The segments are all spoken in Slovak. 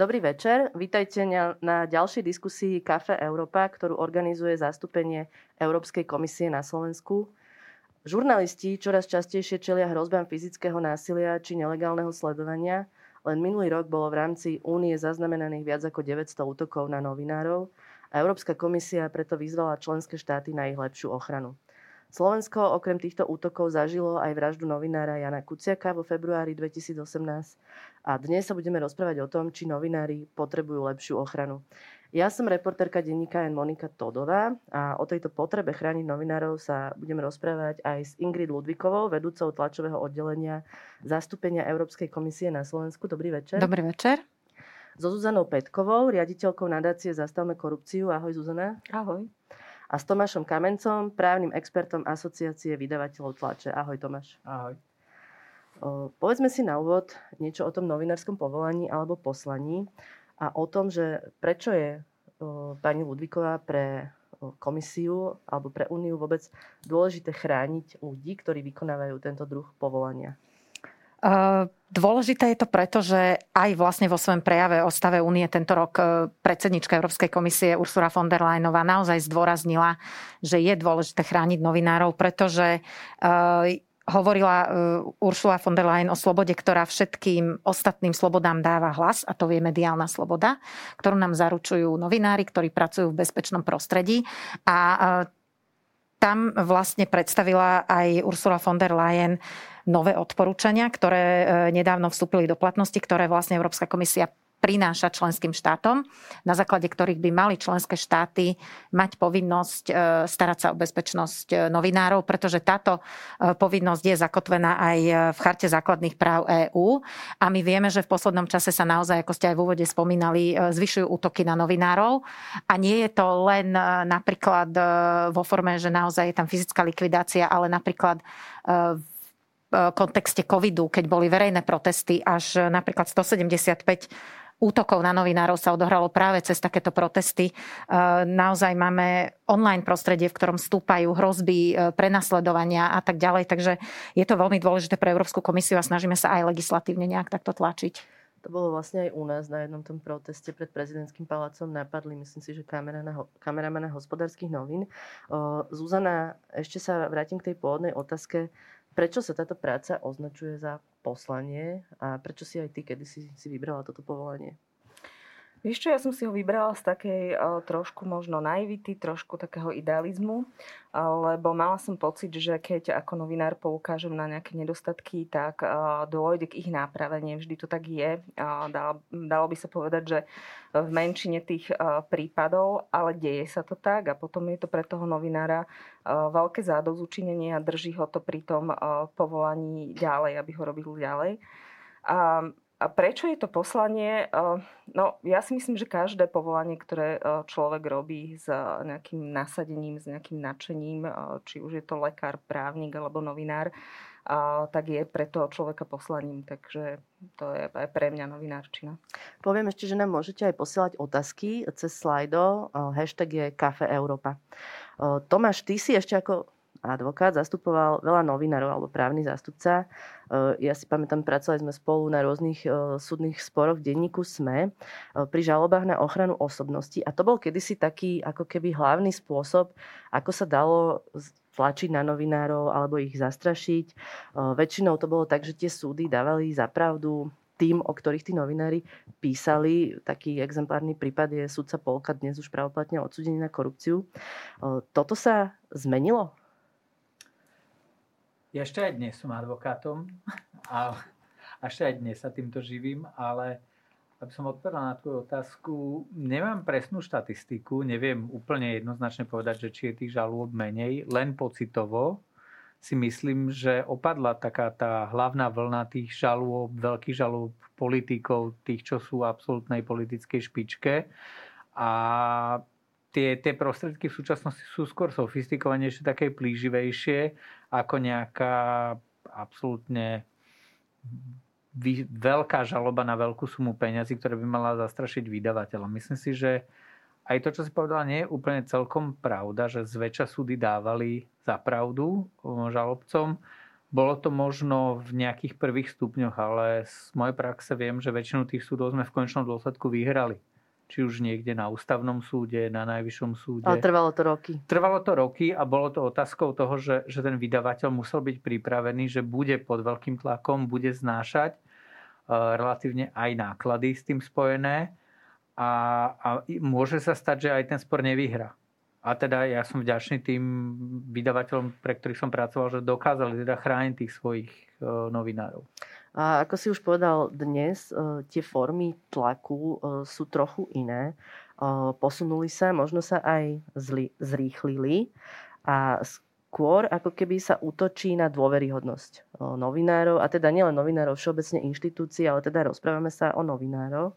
Dobrý večer, vítajte na ďalšej diskusii Kafe Európa, ktorú organizuje zastúpenie Európskej komisie na Slovensku. Žurnalisti čoraz častejšie čelia hrozbám fyzického násilia či nelegálneho sledovania. Len minulý rok bolo v rámci únie zaznamenaných viac ako 900 útokov na novinárov a Európska komisia preto vyzvala členské štáty na ich lepšiu ochranu. Slovensko okrem týchto útokov zažilo aj vraždu novinára Jana Kuciaka vo februári 2018 a dnes sa budeme rozprávať o tom, či novinári potrebujú lepšiu ochranu. Ja som reporterka denníka N. Monika Todová a o tejto potrebe chrániť novinárov sa budeme rozprávať aj s Ingrid Ludvikovou, vedúcou tlačového oddelenia zastúpenia Európskej komisie na Slovensku. Dobrý večer. Dobrý večer. So Zuzanou Petkovou, riaditeľkou nadácie Zastavme korupciu. Ahoj Zuzana. Ahoj a s Tomášom Kamencom, právnym expertom Asociácie vydavateľov tlače. Ahoj Tomáš. Ahoj. O, povedzme si na úvod niečo o tom novinárskom povolaní alebo poslaní a o tom, že prečo je o, pani Ludvíková pre o, komisiu alebo pre úniu vôbec dôležité chrániť ľudí, ktorí vykonávajú tento druh povolania. Dôležité je to preto, že aj vlastne vo svojom prejave o stave únie tento rok e, predsednička Európskej komisie Ursula von der Leyenová naozaj zdôraznila, že je dôležité chrániť novinárov, pretože e, hovorila e, Ursula von der Leyen o slobode, ktorá všetkým ostatným slobodám dáva hlas, a to je mediálna sloboda, ktorú nám zaručujú novinári, ktorí pracujú v bezpečnom prostredí. A tam vlastne predstavila aj Ursula von der Leyen nové odporúčania, ktoré e, nedávno vstúpili do platnosti, ktoré vlastne Európska komisia prináša členským štátom, na základe ktorých by mali členské štáty mať povinnosť e, starať sa o bezpečnosť e, novinárov, pretože táto povinnosť je zakotvená aj v charte základných práv EÚ. A my vieme, že v poslednom čase sa naozaj, ako ste aj v úvode spomínali, zvyšujú útoky na novinárov. A nie je to len napríklad vo forme, že naozaj je tam fyzická likvidácia, ale napríklad kontexte covidu, keď boli verejné protesty, až napríklad 175 útokov na novinárov sa odohralo práve cez takéto protesty. E, naozaj máme online prostredie, v ktorom stúpajú hrozby prenasledovania a tak ďalej. Takže je to veľmi dôležité pre Európsku komisiu a snažíme sa aj legislatívne nejak takto tlačiť. To bolo vlastne aj u nás na jednom tom proteste pred prezidentským palácom. Napadli, myslím si, že kameramana hospodárskych novín. Zuzana, ešte sa vrátim k tej pôvodnej otázke. Prečo sa táto práca označuje za poslanie a prečo si aj ty kedy si, si vybrala toto povolanie? Vieš čo, ja som si ho vybrala z takej uh, trošku možno naivity, trošku takého idealizmu, uh, lebo mala som pocit, že keď ako novinár poukážem na nejaké nedostatky, tak uh, dôjde k ich nápravenie. Vždy to tak je. Uh, dalo, dalo by sa povedať, že v menšine tých uh, prípadov, ale deje sa to tak a potom je to pre toho novinára uh, veľké zádozučinenie a drží ho to pri tom uh, povolaní ďalej, aby ho robil ďalej. A a prečo je to poslanie? Eh, no, ja si myslím, že každé povolanie, ktoré eh, človek robí s nejakým nasadením, s nejakým nadšením, eh, či už je to lekár, právnik alebo novinár, tak je pre toho človeka poslaním. Takže to je aj pre mňa novinárčina. Poviem ešte, že nám môžete aj posielať otázky cez slajdo. Hashtag je Kafe Európa. Tomáš, ty si ešte ako advokát, zastupoval veľa novinárov alebo právny zástupca. E, ja si pamätám, pracovali sme spolu na rôznych e, súdnych sporoch v denníku SME e, pri žalobách na ochranu osobnosti a to bol kedysi taký ako keby hlavný spôsob, ako sa dalo tlačiť na novinárov alebo ich zastrašiť. Väčšinou to bolo tak, že tie súdy dávali za pravdu tým, o ktorých tí novinári písali. Taký exemplárny prípad je sudca Polka, dnes už pravoplatne odsudený na korupciu. Toto sa zmenilo? Ja ešte aj dnes som advokátom a ešte aj dnes sa týmto živím, ale aby som odpovedal na tvoju otázku, nemám presnú štatistiku, neviem úplne jednoznačne povedať, že či je tých žalôb menej, len pocitovo si myslím, že opadla taká tá hlavná vlna tých žalôb, veľkých žalôb politikov, tých, čo sú v absolútnej politickej špičke. A tie, tie prostriedky v súčasnosti sú skôr sofistikovanejšie, také plíživejšie ako nejaká absolútne veľká žaloba na veľkú sumu peňazí, ktoré by mala zastrašiť vydavateľa. Myslím si, že aj to, čo si povedala, nie je úplne celkom pravda, že zväčša súdy dávali za pravdu žalobcom. Bolo to možno v nejakých prvých stupňoch, ale z mojej praxe viem, že väčšinu tých súdov sme v konečnom dôsledku vyhrali. Či už niekde na ústavnom súde, na najvyššom súde. Ale trvalo to roky. Trvalo to roky a bolo to otázkou toho, že, že ten vydavateľ musel byť pripravený, že bude pod veľkým tlakom, bude znášať uh, relatívne aj náklady s tým spojené a, a môže sa stať, že aj ten spor nevyhra. A teda ja som vďačný tým vydavateľom, pre ktorých som pracoval, že dokázali teda chrániť tých svojich e, novinárov. A ako si už povedal, dnes e, tie formy tlaku e, sú trochu iné. Posunuli sa, možno sa aj zrýchlili a skôr ako keby sa útočí na dôveryhodnosť novinárov, a teda nielen novinárov, všeobecne inštitúcií, ale teda rozprávame sa o novinároch.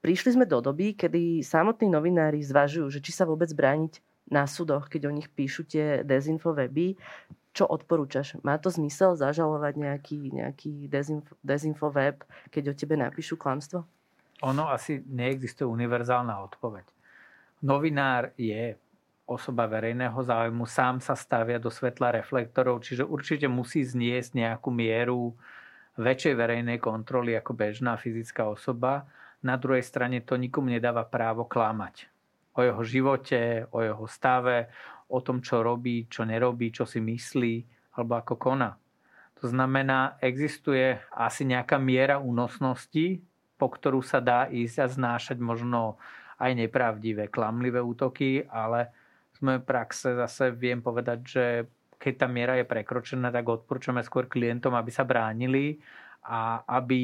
Prišli sme do doby, kedy samotní novinári zvažujú, že či sa vôbec brániť na súdoch, keď o nich píšu tie dezinfoweby. Čo odporúčaš? Má to zmysel zažalovať nejaký, nejaký dezinfo, dezinfoweb, keď o tebe napíšu klamstvo? Ono asi neexistuje univerzálna odpoveď. Novinár je osoba verejného záujmu, sám sa stavia do svetla reflektorov, čiže určite musí zniesť nejakú mieru väčšej verejnej kontroly ako bežná fyzická osoba. Na druhej strane to nikomu nedáva právo klamať o jeho živote, o jeho stave, o tom, čo robí, čo nerobí, čo si myslí alebo ako koná. To znamená, existuje asi nejaká miera únosnosti, po ktorú sa dá ísť a znášať možno aj nepravdivé, klamlivé útoky, ale z mojej praxe zase viem povedať, že keď tá miera je prekročená, tak odporúčame skôr klientom, aby sa bránili a aby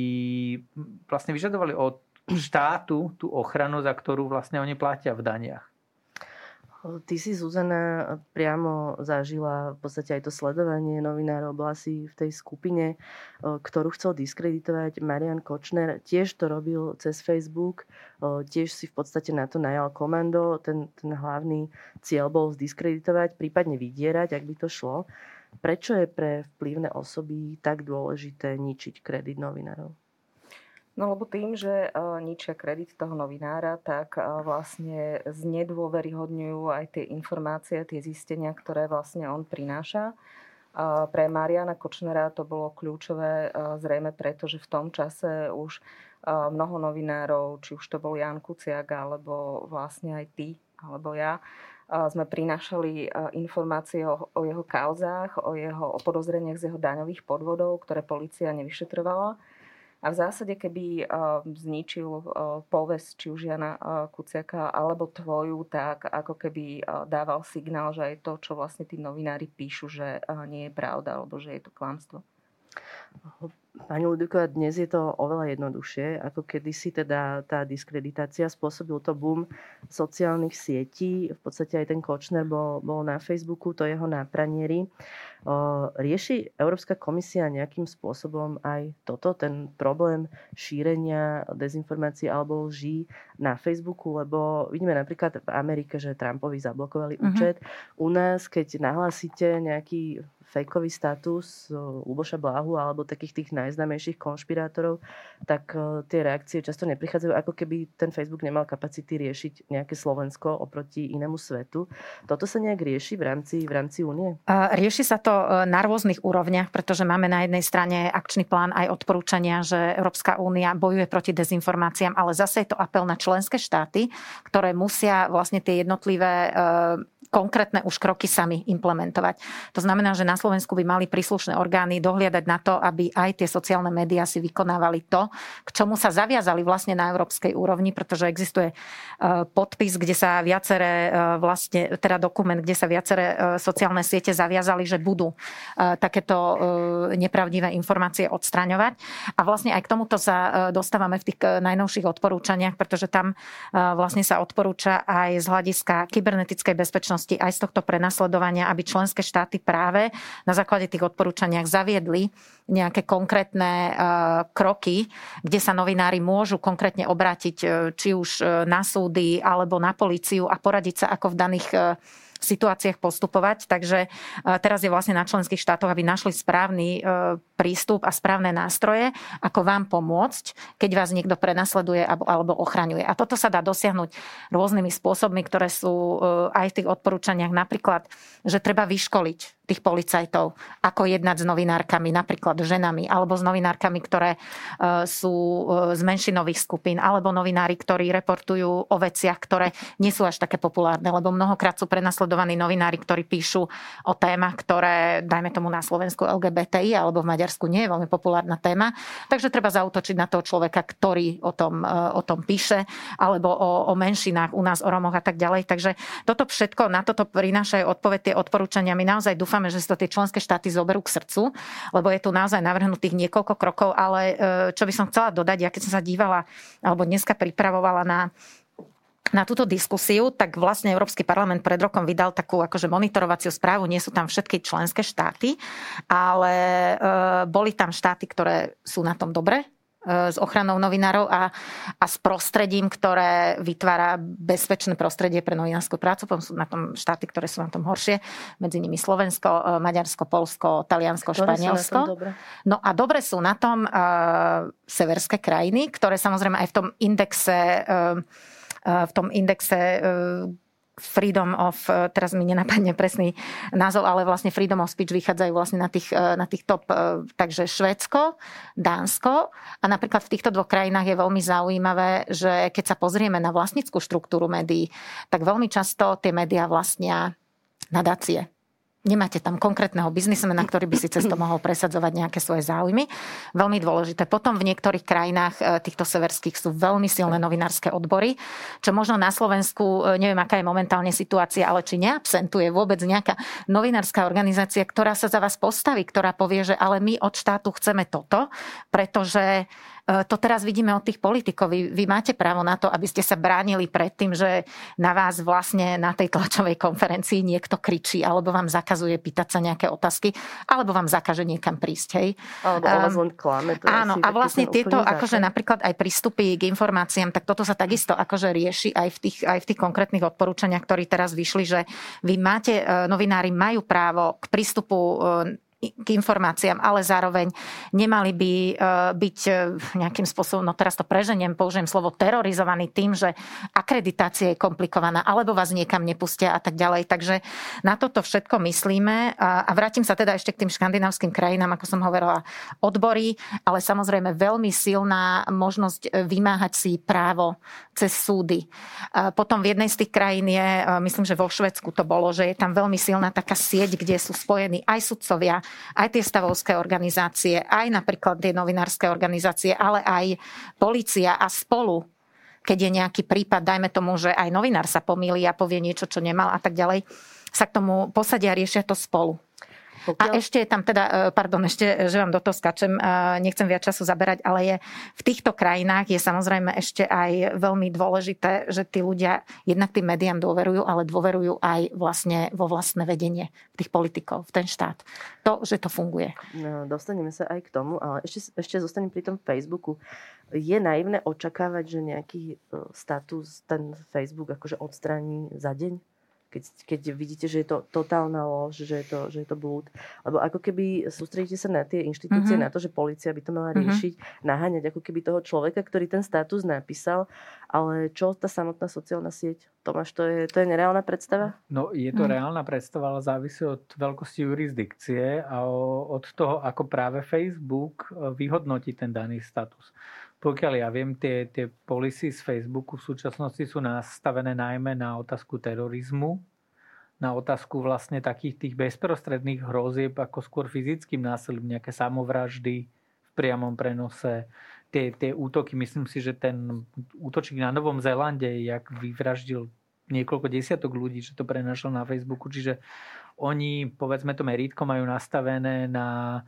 vlastne vyžadovali od štátu tú ochranu, za ktorú vlastne oni platia v daniach. Ty si, Zuzana, priamo zažila v podstate aj to sledovanie novinárov. Bola si v tej skupine, ktorú chcel diskreditovať Marian Kočner. Tiež to robil cez Facebook. Tiež si v podstate na to najal komando. Ten, ten hlavný cieľ bol zdiskreditovať, prípadne vydierať, ak by to šlo. Prečo je pre vplyvné osoby tak dôležité ničiť kredit novinárov? No lebo tým, že uh, ničia kredit toho novinára, tak uh, vlastne znedôveryhodňujú aj tie informácie, tie zistenia, ktoré vlastne on prináša. Pre Mariana Kočnera to bolo kľúčové uh, zrejme preto, že v tom čase už mnoho novinárov, či už to bol Jan Kuciak, alebo vlastne aj ty, alebo ja, sme prinášali informácie o, o jeho kauzách, o jeho o podozreniach z jeho daňových podvodov, ktoré policia nevyšetrovala a v zásade, keby zničil povesť či už Jana Kuciaka alebo tvoju, tak ako keby dával signál, že aj to, čo vlastne tí novinári píšu, že nie je pravda alebo že je to klamstvo. Pani Ludiková, dnes je to oveľa jednoduchšie, ako kedysi teda tá diskreditácia spôsobil to boom sociálnych sietí. V podstate aj ten Kočner bol, bol na Facebooku, to jeho na pranieri. Rieši Európska komisia nejakým spôsobom aj toto, ten problém šírenia dezinformácií alebo lží na Facebooku, lebo vidíme napríklad v Amerike, že Trumpovi zablokovali uh-huh. účet. U nás, keď nahlásite nejaký fejkový status Luboša Blahu alebo takých tých najznámejších konšpirátorov, tak tie reakcie často neprichádzajú, ako keby ten Facebook nemal kapacity riešiť nejaké Slovensko oproti inému svetu. Toto sa nejak rieši v rámci, v rámci únie? Rieši sa to na rôznych úrovniach, pretože máme na jednej strane akčný plán aj odporúčania, že Európska únia bojuje proti dezinformáciám, ale zase je to apel na členské štáty, ktoré musia vlastne tie jednotlivé konkrétne už kroky sami implementovať. To znamená, že na Slovensku by mali príslušné orgány dohliadať na to, aby aj tie sociálne médiá si vykonávali to, k čomu sa zaviazali vlastne na európskej úrovni, pretože existuje e, podpis, kde sa viaceré e, vlastne, teda dokument, kde sa viaceré e, sociálne siete zaviazali, že budú takéto nepravdivé informácie odstraňovať. A vlastne aj k tomuto sa dostávame v tých najnovších odporúčaniach, pretože tam vlastne sa odporúča aj z hľadiska kybernetickej bezpečnosti bezpečnosti aj z tohto prenasledovania, aby členské štáty práve na základe tých odporúčaniach zaviedli nejaké konkrétne e, kroky, kde sa novinári môžu konkrétne obrátiť e, či už e, na súdy alebo na políciu a poradiť sa, ako v daných situáciách postupovať. Takže teraz je vlastne na členských štátoch, aby našli správny prístup a správne nástroje, ako vám pomôcť, keď vás niekto prenasleduje alebo ochraňuje. A toto sa dá dosiahnuť rôznymi spôsobmi, ktoré sú aj v tých odporúčaniach. Napríklad, že treba vyškoliť tých policajtov, ako jednať s novinárkami, napríklad ženami, alebo s novinárkami, ktoré e, sú e, z menšinových skupín, alebo novinári, ktorí reportujú o veciach, ktoré nie sú až také populárne, lebo mnohokrát sú prenasledovaní novinári, ktorí píšu o témach, ktoré, dajme tomu na Slovensku LGBTI, alebo v Maďarsku nie je veľmi populárna téma. Takže treba zautočiť na toho človeka, ktorý o tom, e, o tom píše, alebo o, o menšinách u nás, o Romoch a tak ďalej. Takže toto všetko, na toto prinášajú odpoveď tie odporúčania. My naozaj dúfam, dúfame, že si to tie členské štáty zoberú k srdcu, lebo je tu naozaj navrhnutých niekoľko krokov, ale e, čo by som chcela dodať, ja keď som sa dívala, alebo dneska pripravovala na na túto diskusiu, tak vlastne Európsky parlament pred rokom vydal takú akože monitorovaciu správu. Nie sú tam všetky členské štáty, ale e, boli tam štáty, ktoré sú na tom dobre, E, s ochranou novinárov a, a s prostredím, ktoré vytvára bezpečné prostredie pre novinárskú prácu. Potom sú na tom štáty, ktoré sú na tom horšie. Medzi nimi Slovensko, e, Maďarsko, Polsko, Taliansko, ktoré Španielsko. No a dobre sú na tom uh, severské krajiny, ktoré samozrejme aj v tom indexe uh, v tom indexe uh, Freedom of, e, teraz mi nenapadne presný názov, ale vlastne Freedom of Speech vychádzajú vlastne na tých, e, na tých top, e, takže Švédsko, Dánsko. A napríklad v týchto dvoch krajinách je veľmi zaujímavé, že keď sa pozrieme na vlastnickú štruktúru médií, tak veľmi často tie médiá vlastnia nadácie Nemáte tam konkrétneho biznismena, ktorý by si cez to mohol presadzovať nejaké svoje záujmy. Veľmi dôležité. Potom v niektorých krajinách e, týchto severských sú veľmi silné novinárske odbory, čo možno na Slovensku, e, neviem aká je momentálne situácia, ale či neabsentuje vôbec nejaká novinárska organizácia, ktorá sa za vás postaví, ktorá povie, že ale my od štátu chceme toto, pretože to teraz vidíme od tých politikov. Vy, vy máte právo na to, aby ste sa bránili pred tým, že na vás vlastne na tej tlačovej konferencii niekto kričí, alebo vám zakazuje pýtať sa nejaké otázky, alebo vám zakaže niekam prísť. Hej. Alebo um, vás len klame. To áno, a vlastne tieto, akože napríklad aj prístupy k informáciám, tak toto sa takisto akože rieši aj v tých, aj v tých konkrétnych odporúčaniach, ktorí teraz vyšli, že vy máte, e, novinári majú právo k prístupu e, k informáciám, ale zároveň nemali by e, byť e, nejakým spôsobom, no teraz to preženiem, použijem slovo terorizovaný tým, že akreditácia je komplikovaná, alebo vás niekam nepustia a tak ďalej. Takže na toto všetko myslíme a vrátim sa teda ešte k tým škandinávskym krajinám, ako som hovorila, odbory, ale samozrejme veľmi silná možnosť e, vymáhať si právo cez súdy. Potom v jednej z tých krajín je, myslím, že vo Švedsku to bolo, že je tam veľmi silná taká sieť, kde sú spojení aj sudcovia, aj tie stavovské organizácie, aj napríklad tie novinárske organizácie, ale aj policia a spolu keď je nejaký prípad, dajme tomu, že aj novinár sa pomýli a povie niečo, čo nemal a tak ďalej, sa k tomu posadia a riešia to spolu. Pokiaľ... A ešte je tam teda, e, pardon, ešte, že vám do toho skačem, e, nechcem viac času zaberať, ale je v týchto krajinách je samozrejme ešte aj veľmi dôležité, že tí ľudia jednak tým médiám dôverujú, ale dôverujú aj vlastne vo vlastné vedenie tých politikov, v ten štát. To, že to funguje. No, dostaneme sa aj k tomu, ale ešte, ešte zostanem pri tom Facebooku. Je naivné očakávať, že nejaký e, status ten Facebook akože odstraní za deň? Keď, keď vidíte, že je to totálna lož, že je to, že je to blúd. Lebo ako keby sústredíte sa na tie inštitúcie, mm-hmm. na to, že policia by to mala mhm. riešiť, mm-hmm. naháňať ako keby toho človeka, ktorý ten status napísal, ale čo tá samotná sociálna sieť? Tomáš, to je, to je nereálna predstava? No, je to mm. reálna predstava, ale závisí od veľkosti jurisdikcie a od toho, ako práve Facebook e, vyhodnotí ten daný status. Pokiaľ ja viem, tie, tie policy z Facebooku v súčasnosti sú nastavené najmä na otázku terorizmu, na otázku vlastne takých tých bezprostredných hrozieb, ako skôr fyzickým násilím, nejaké samovraždy v priamom prenose, tie, tie útoky. Myslím si, že ten útočník na Novom Zélande, jak vyvraždil niekoľko desiatok ľudí, že to prenašal na Facebooku, čiže oni, povedzme to merítko, majú nastavené na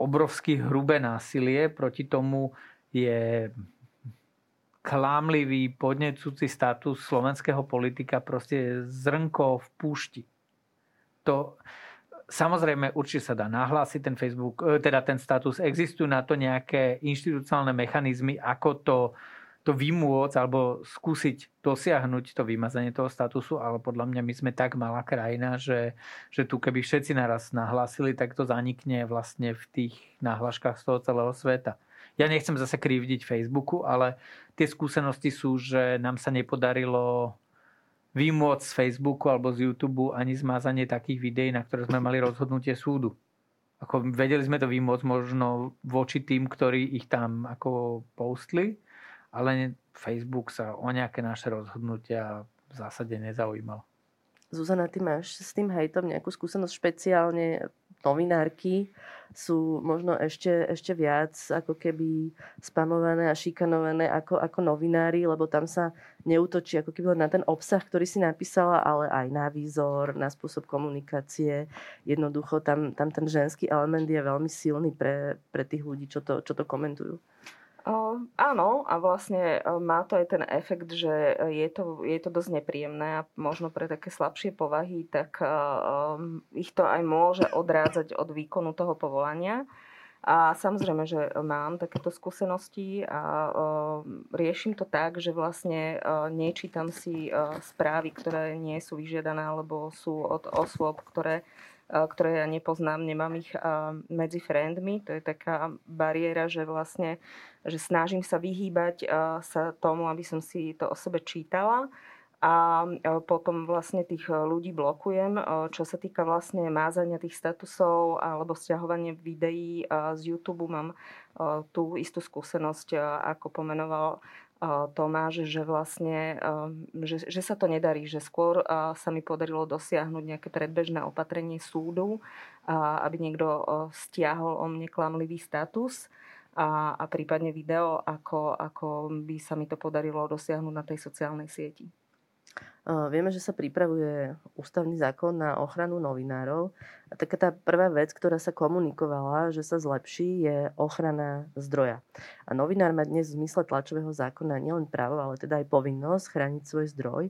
obrovsky hrubé násilie, proti tomu je klámlivý, podnecúci status slovenského politika proste zrnko v púšti. To, samozrejme, určite sa dá nahlásiť ten Facebook, e, teda ten status. Existujú na to nejaké inštitucionálne mechanizmy, ako to, to to vymôcť alebo skúsiť dosiahnuť to vymazanie toho statusu, ale podľa mňa my sme tak malá krajina, že, že tu keby všetci naraz nahlásili, tak to zanikne vlastne v tých náhlaškách z toho celého sveta. Ja nechcem zase krivdiť Facebooku, ale tie skúsenosti sú, že nám sa nepodarilo vymôcť z Facebooku alebo z YouTube ani zmazanie takých videí, na ktoré sme mali rozhodnutie súdu. Ako vedeli sme to vymôcť možno voči tým, ktorí ich tam ako postli, ale Facebook sa o nejaké naše rozhodnutia v zásade nezaujímal. Zuzana, ty máš s tým hejtom nejakú skúsenosť špeciálne novinárky sú možno ešte, ešte viac ako keby spamované a šikanované ako, ako novinári, lebo tam sa neútočí ako keby na ten obsah, ktorý si napísala, ale aj na výzor, na spôsob komunikácie. Jednoducho tam, tam ten ženský element je veľmi silný pre, pre tých ľudí, čo to, čo to komentujú. Uh, áno, a vlastne uh, má to aj ten efekt, že je to, je to dosť nepríjemné a možno pre také slabšie povahy, tak ich to aj môže odrádzať od výkonu toho povolania. A samozrejme, že mám takéto skúsenosti a riešim to tak, že vlastne nečítam si správy, ktoré nie sú vyžiadané alebo sú od osôb, ktoré ktoré ja nepoznám, nemám ich medzi friendmi. To je taká bariéra, že vlastne že snažím sa vyhýbať sa tomu, aby som si to o sebe čítala a potom vlastne tých ľudí blokujem. Čo sa týka vlastne mázania tých statusov alebo stiahovanie videí z YouTube, mám tú istú skúsenosť, ako pomenoval Tomáš, že vlastne, že, že sa to nedarí, že skôr sa mi podarilo dosiahnuť nejaké predbežné opatrenie súdu, aby niekto stiahol o mne klamlivý status a, a prípadne video, ako, ako by sa mi to podarilo dosiahnuť na tej sociálnej sieti. Vieme, že sa pripravuje ústavný zákon na ochranu novinárov. A taká tá prvá vec, ktorá sa komunikovala, že sa zlepší, je ochrana zdroja. A novinár má dnes v zmysle tlačového zákona nielen právo, ale teda aj povinnosť chrániť svoj zdroj.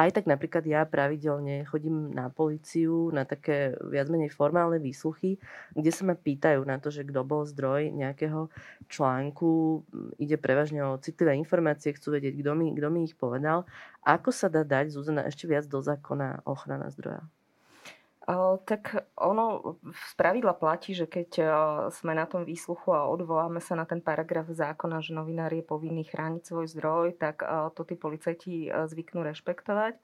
Aj tak napríklad ja pravidelne chodím na policiu, na také viac menej formálne výsluchy, kde sa ma pýtajú na to, že kto bol zdroj nejakého článku. Ide prevažne o citlivé informácie, chcú vedieť, kto mi, kto mi ich povedal. Ako sa dá dať, Zuzana, ešte viac do zákona ochrana zdroja? Tak ono z pravidla platí, že keď sme na tom výsluchu a odvoláme sa na ten paragraf zákona, že novinár je povinný chrániť svoj zdroj, tak to tí policajti zvyknú rešpektovať.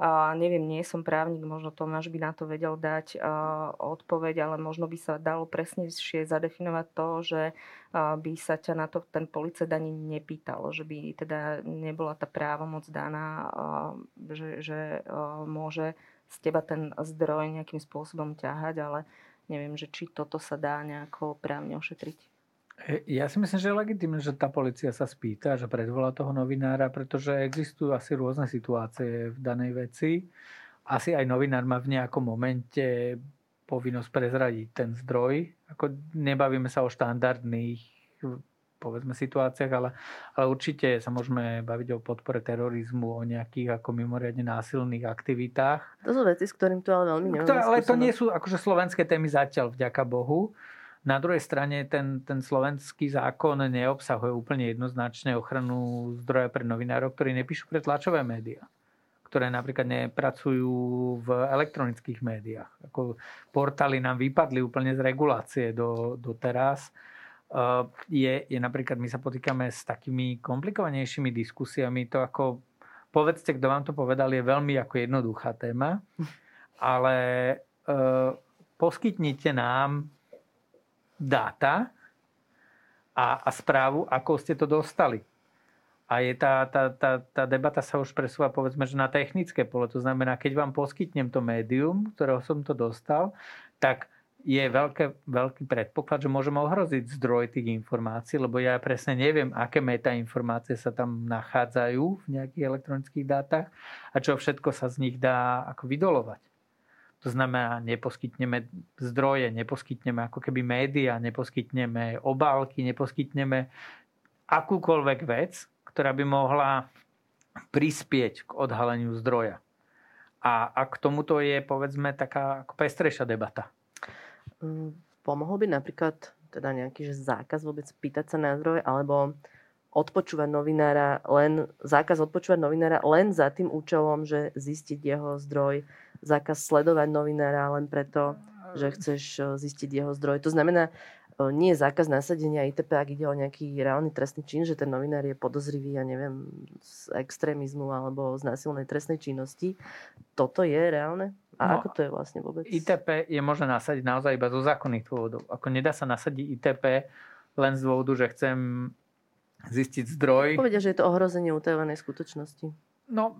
A neviem, nie som právnik, možno Tomáš by na to vedel dať uh, odpoveď, ale možno by sa dalo presnejšie zadefinovať to, že uh, by sa ťa na to ten policajt ani nepýtal, že by teda nebola tá právomoc daná, uh, že, že uh, môže z teba ten zdroj nejakým spôsobom ťahať, ale neviem, že či toto sa dá nejako právne ošetriť. Ja si myslím, že je legitimné, že tá policia sa spýta, že predvolá toho novinára, pretože existujú asi rôzne situácie v danej veci. Asi aj novinár má v nejakom momente povinnosť prezradiť ten zdroj. Ako nebavíme sa o štandardných povedzme situáciách, ale, ale určite sa môžeme baviť o podpore terorizmu, o nejakých ako mimoriadne násilných aktivitách. To sú veci, s ktorým tu ale veľmi Ktoré, Ale to nie sú akože slovenské témy zatiaľ, vďaka Bohu. Na druhej strane ten, ten slovenský zákon neobsahuje úplne jednoznačne ochranu zdroja pre novinárov, ktorí nepíšu pre tlačové médiá ktoré napríklad nepracujú v elektronických médiách. Ako portály nám vypadli úplne z regulácie do, do teraz. Eh, je, je napríklad, my sa potýkame s takými komplikovanejšími diskusiami, to ako, povedzte, kto vám to povedal, je veľmi ako jednoduchá téma, ale uh, poskytnite nám dáta a, a správu, ako ste to dostali. A je tá, tá, tá, tá debata sa už presúva povedzme, že na technické pole. To znamená, keď vám poskytnem to médium, ktorého som to dostal, tak je veľké, veľký predpoklad, že môžeme ohroziť zdroj tých informácií, lebo ja presne neviem, aké metainformácie sa tam nachádzajú v nejakých elektronických dátach a čo všetko sa z nich dá ako vydolovať. To znamená, neposkytneme zdroje, neposkytneme ako keby média, neposkytneme obálky, neposkytneme akúkoľvek vec, ktorá by mohla prispieť k odhaleniu zdroja. A, a k tomuto je, povedzme, taká ako pestrejšia debata Mm, pomohol by napríklad teda nejaký že zákaz vôbec pýtať sa na zdroj, alebo odpočúvať novinára len, zákaz odpočúvať novinára len za tým účelom, že zistiť jeho zdroj, zákaz sledovať novinára len preto, že chceš e, zistiť jeho zdroj. To znamená, e, nie je zákaz nasadenia ITP, ak ide o nejaký reálny trestný čin, že ten novinár je podozrivý, ja neviem, z extrémizmu alebo z násilnej trestnej činnosti. Toto je reálne? A no, ako to je vlastne vôbec? ITP je možné nasadiť naozaj iba zo zákonných dôvodov. Ako nedá sa nasadiť ITP len z dôvodu, že chcem zistiť zdroj. Povedia, že je to ohrozenie utajovanej skutočnosti. No,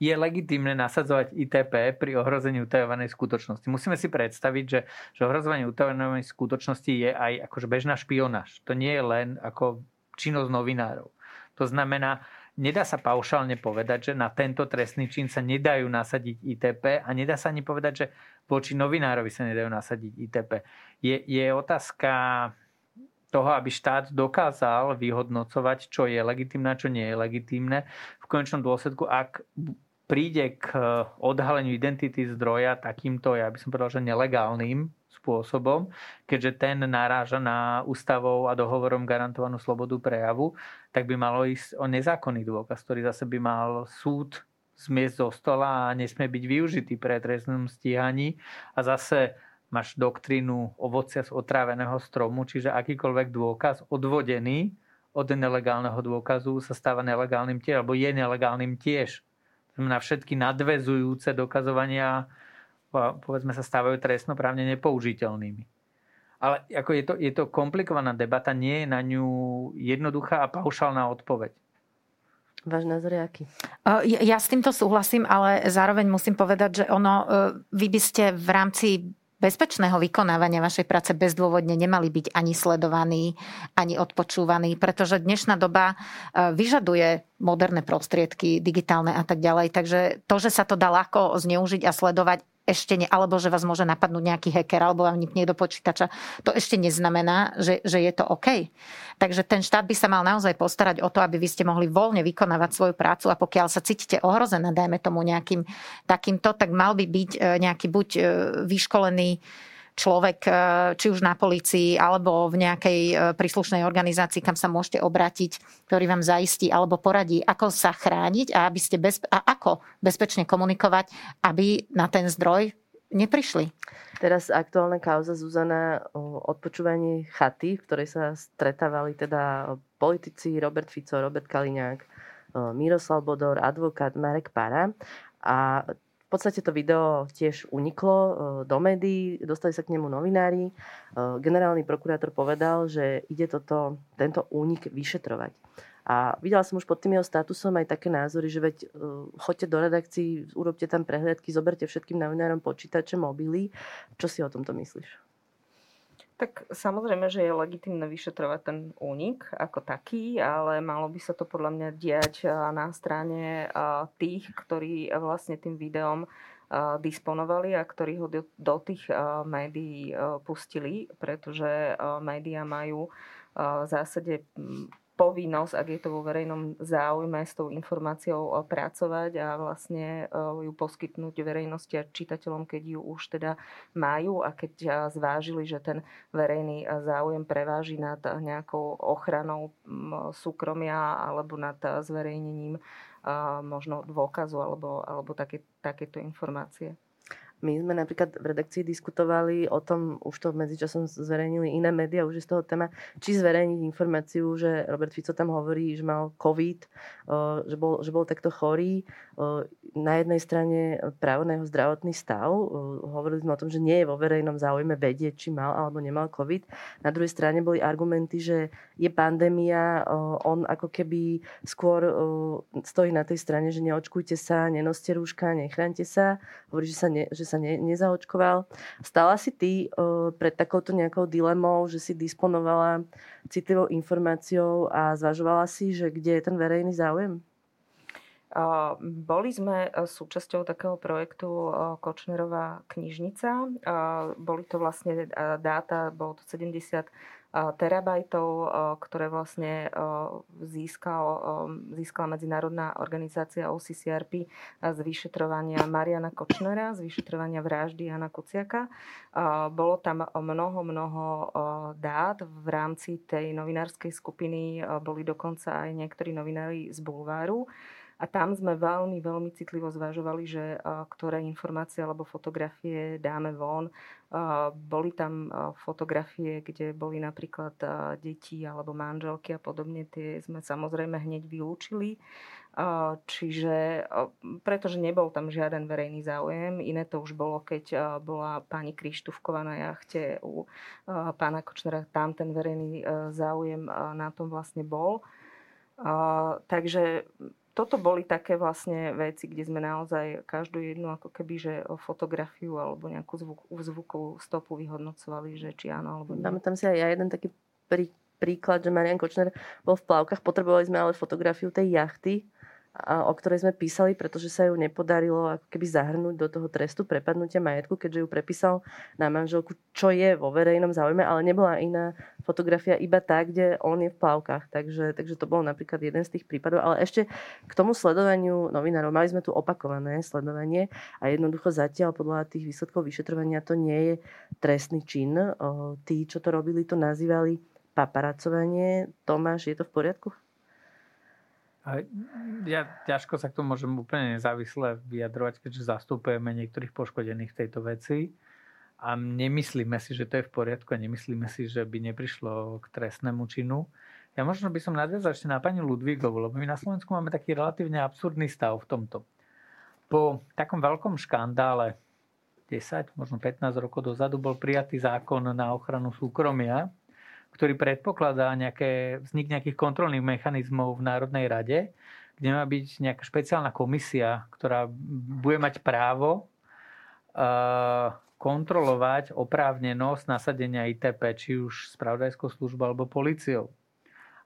je legitímne nasadzovať ITP pri ohrození utajovanej skutočnosti. Musíme si predstaviť, že, že ohrozovanie utajovanej skutočnosti je aj akože bežná špionáž. To nie je len ako činnosť novinárov. To znamená, nedá sa paušálne povedať, že na tento trestný čin sa nedajú nasadiť ITP a nedá sa ani povedať, že voči novinárovi sa nedajú nasadiť ITP. Je, je otázka toho, aby štát dokázal vyhodnocovať, čo je legitimné a čo nie je legitimné. V konečnom dôsledku, ak príde k odhaleniu identity zdroja takýmto, ja by som povedal, že nelegálnym spôsobom, keďže ten naráža na ústavou a dohovorom garantovanú slobodu prejavu, tak by malo ísť o nezákonný dôkaz, ktorý zase by mal súd zmiesť zo stola a nesmie byť využitý pre trestnom stíhaní. A zase máš doktrínu ovocia z otráveného stromu, čiže akýkoľvek dôkaz odvodený od nelegálneho dôkazu sa stáva nelegálnym tiež, alebo je nelegálnym tiež. Znamená, všetky nadvezujúce dokazovania povedzme sa stávajú trestnoprávne nepoužiteľnými. Ale ako je, to, je to komplikovaná debata, nie je na ňu jednoduchá a paušálna odpoveď. Váš názor je aký? Ja s týmto súhlasím, ale zároveň musím povedať, že ono, vy by ste v rámci bezpečného vykonávania vašej práce bezdôvodne nemali byť ani sledovaní, ani odpočúvaní, pretože dnešná doba e, vyžaduje moderné prostriedky, digitálne a tak ďalej. Takže to, že sa to dá ľahko zneužiť a sledovať, ešte ne, alebo že vás môže napadnúť nejaký hacker alebo vám nikne do počítača, to ešte neznamená, že, že je to OK. Takže ten štát by sa mal naozaj postarať o to, aby vy ste mohli voľne vykonávať svoju prácu a pokiaľ sa cítite ohrozená, dajme tomu nejakým takýmto, tak mal by byť e, nejaký buď e, vyškolený človek, e, či už na policii alebo v nejakej e, príslušnej organizácii, kam sa môžete obrátiť, ktorý vám zaistí alebo poradí, ako sa chrániť a, aby ste bezpe- a ako bezpečne komunikovať, aby na ten zdroj neprišli. Teraz aktuálna kauza Zuzana o odpočúvaní chaty, v ktorej sa stretávali teda politici Robert Fico, Robert Kaliňák, Miroslav Bodor, advokát Marek Para. A v podstate to video tiež uniklo e, do médií, dostali sa k nemu novinári. E, generálny prokurátor povedal, že ide toto, tento únik vyšetrovať. A videla som už pod tým jeho statusom aj také názory, že veď uh, choďte do redakcií, urobte tam prehliadky, zoberte všetkým novinárom počítače, mobily. Čo si o tomto myslíš? Tak samozrejme, že je legitimné vyšetrovať ten únik ako taký, ale malo by sa to podľa mňa diať na strane tých, ktorí vlastne tým videom disponovali a ktorí ho do, tých médií pustili, pretože médiá majú v zásade povinnosť, ak je to vo verejnom záujme, s tou informáciou eh, pracovať a vlastne eh, ju poskytnúť verejnosti a čitateľom, keď ju už teda majú a keď eh, zvážili, že ten verejný záujem preváži nad nejakou ochranou mm, súkromia alebo nad zverejnením možno dôkazu alebo, alebo také, takéto informácie. My sme napríklad v redakcii diskutovali o tom, už to medzičasom zverejnili iné médiá, už je z toho téma, či zverejniť informáciu, že Robert Fico tam hovorí, že mal COVID, že bol, že bol takto chorý. Na jednej strane právo na jeho zdravotný stav. Hovorili sme o tom, že nie je vo verejnom záujme vedieť, či mal alebo nemal COVID. Na druhej strane boli argumenty, že je pandémia, on ako keby skôr stojí na tej strane, že neočkujte sa, nenoste rúška, nechránte sa. Hovorí, že sa, ne, že sa ne, nezaočkoval. Stala si ty pred takouto nejakou dilemou, že si disponovala citlivou informáciou a zvažovala si, že kde je ten verejný záujem? Boli sme e, súčasťou takého projektu e, Kočnerová knižnica. Boli to vlastne dáta, bolo to 70 terabajtov, ktoré vlastne získal, získala Medzinárodná organizácia OCCRP z vyšetrovania Mariana Kočnera, z vyšetrovania vraždy Jana Kuciaka. Bolo tam mnoho, mnoho dát v rámci tej novinárskej skupiny, boli dokonca aj niektorí novinári z Bulváru. A tam sme veľmi, veľmi citlivo zvažovali, že ktoré informácie alebo fotografie dáme von. Boli tam fotografie, kde boli napríklad deti alebo manželky a podobne. Tie sme samozrejme hneď vylúčili. Čiže, pretože nebol tam žiaden verejný záujem. Iné to už bolo, keď bola pani Krištúvková na jachte u pána Kočnera. Tam ten verejný záujem na tom vlastne bol. Takže toto boli také vlastne veci, kde sme naozaj každú jednu ako keby, že fotografiu alebo nejakú zvuk, zvukovú stopu vyhodnocovali, že či áno alebo nie. Dáme tam si aj ja jeden taký prí, príklad, že Marian Kočner bol v plavkách, potrebovali sme ale fotografiu tej jachty, o ktorej sme písali, pretože sa ju nepodarilo ako keby zahrnúť do toho trestu prepadnutia majetku, keďže ju prepísal na manželku, čo je vo verejnom záujme, ale nebola iná fotografia iba tá, kde on je v plavkách. Takže, takže to bol napríklad jeden z tých prípadov. Ale ešte k tomu sledovaniu novinárov. Mali sme tu opakované sledovanie a jednoducho zatiaľ podľa tých výsledkov vyšetrovania to nie je trestný čin. Tí, čo to robili, to nazývali paparacovanie. Tomáš, je to v poriadku? Ja ťažko sa k tomu môžem úplne nezávisle vyjadrovať, keďže zastupujeme niektorých poškodených v tejto veci a nemyslíme si, že to je v poriadku a nemyslíme si, že by neprišlo k trestnému činu. Ja možno by som nadviazal ešte na pani Ludvíkovu, lebo my na Slovensku máme taký relatívne absurdný stav v tomto. Po takom veľkom škandále 10, možno 15 rokov dozadu bol prijatý zákon na ochranu súkromia, ktorý predpokladá nejaké, vznik nejakých kontrolných mechanizmov v Národnej rade, kde má byť nejaká špeciálna komisia, ktorá bude mať právo kontrolovať oprávnenosť nasadenia ITP, či už spravodajskou službou alebo policiou.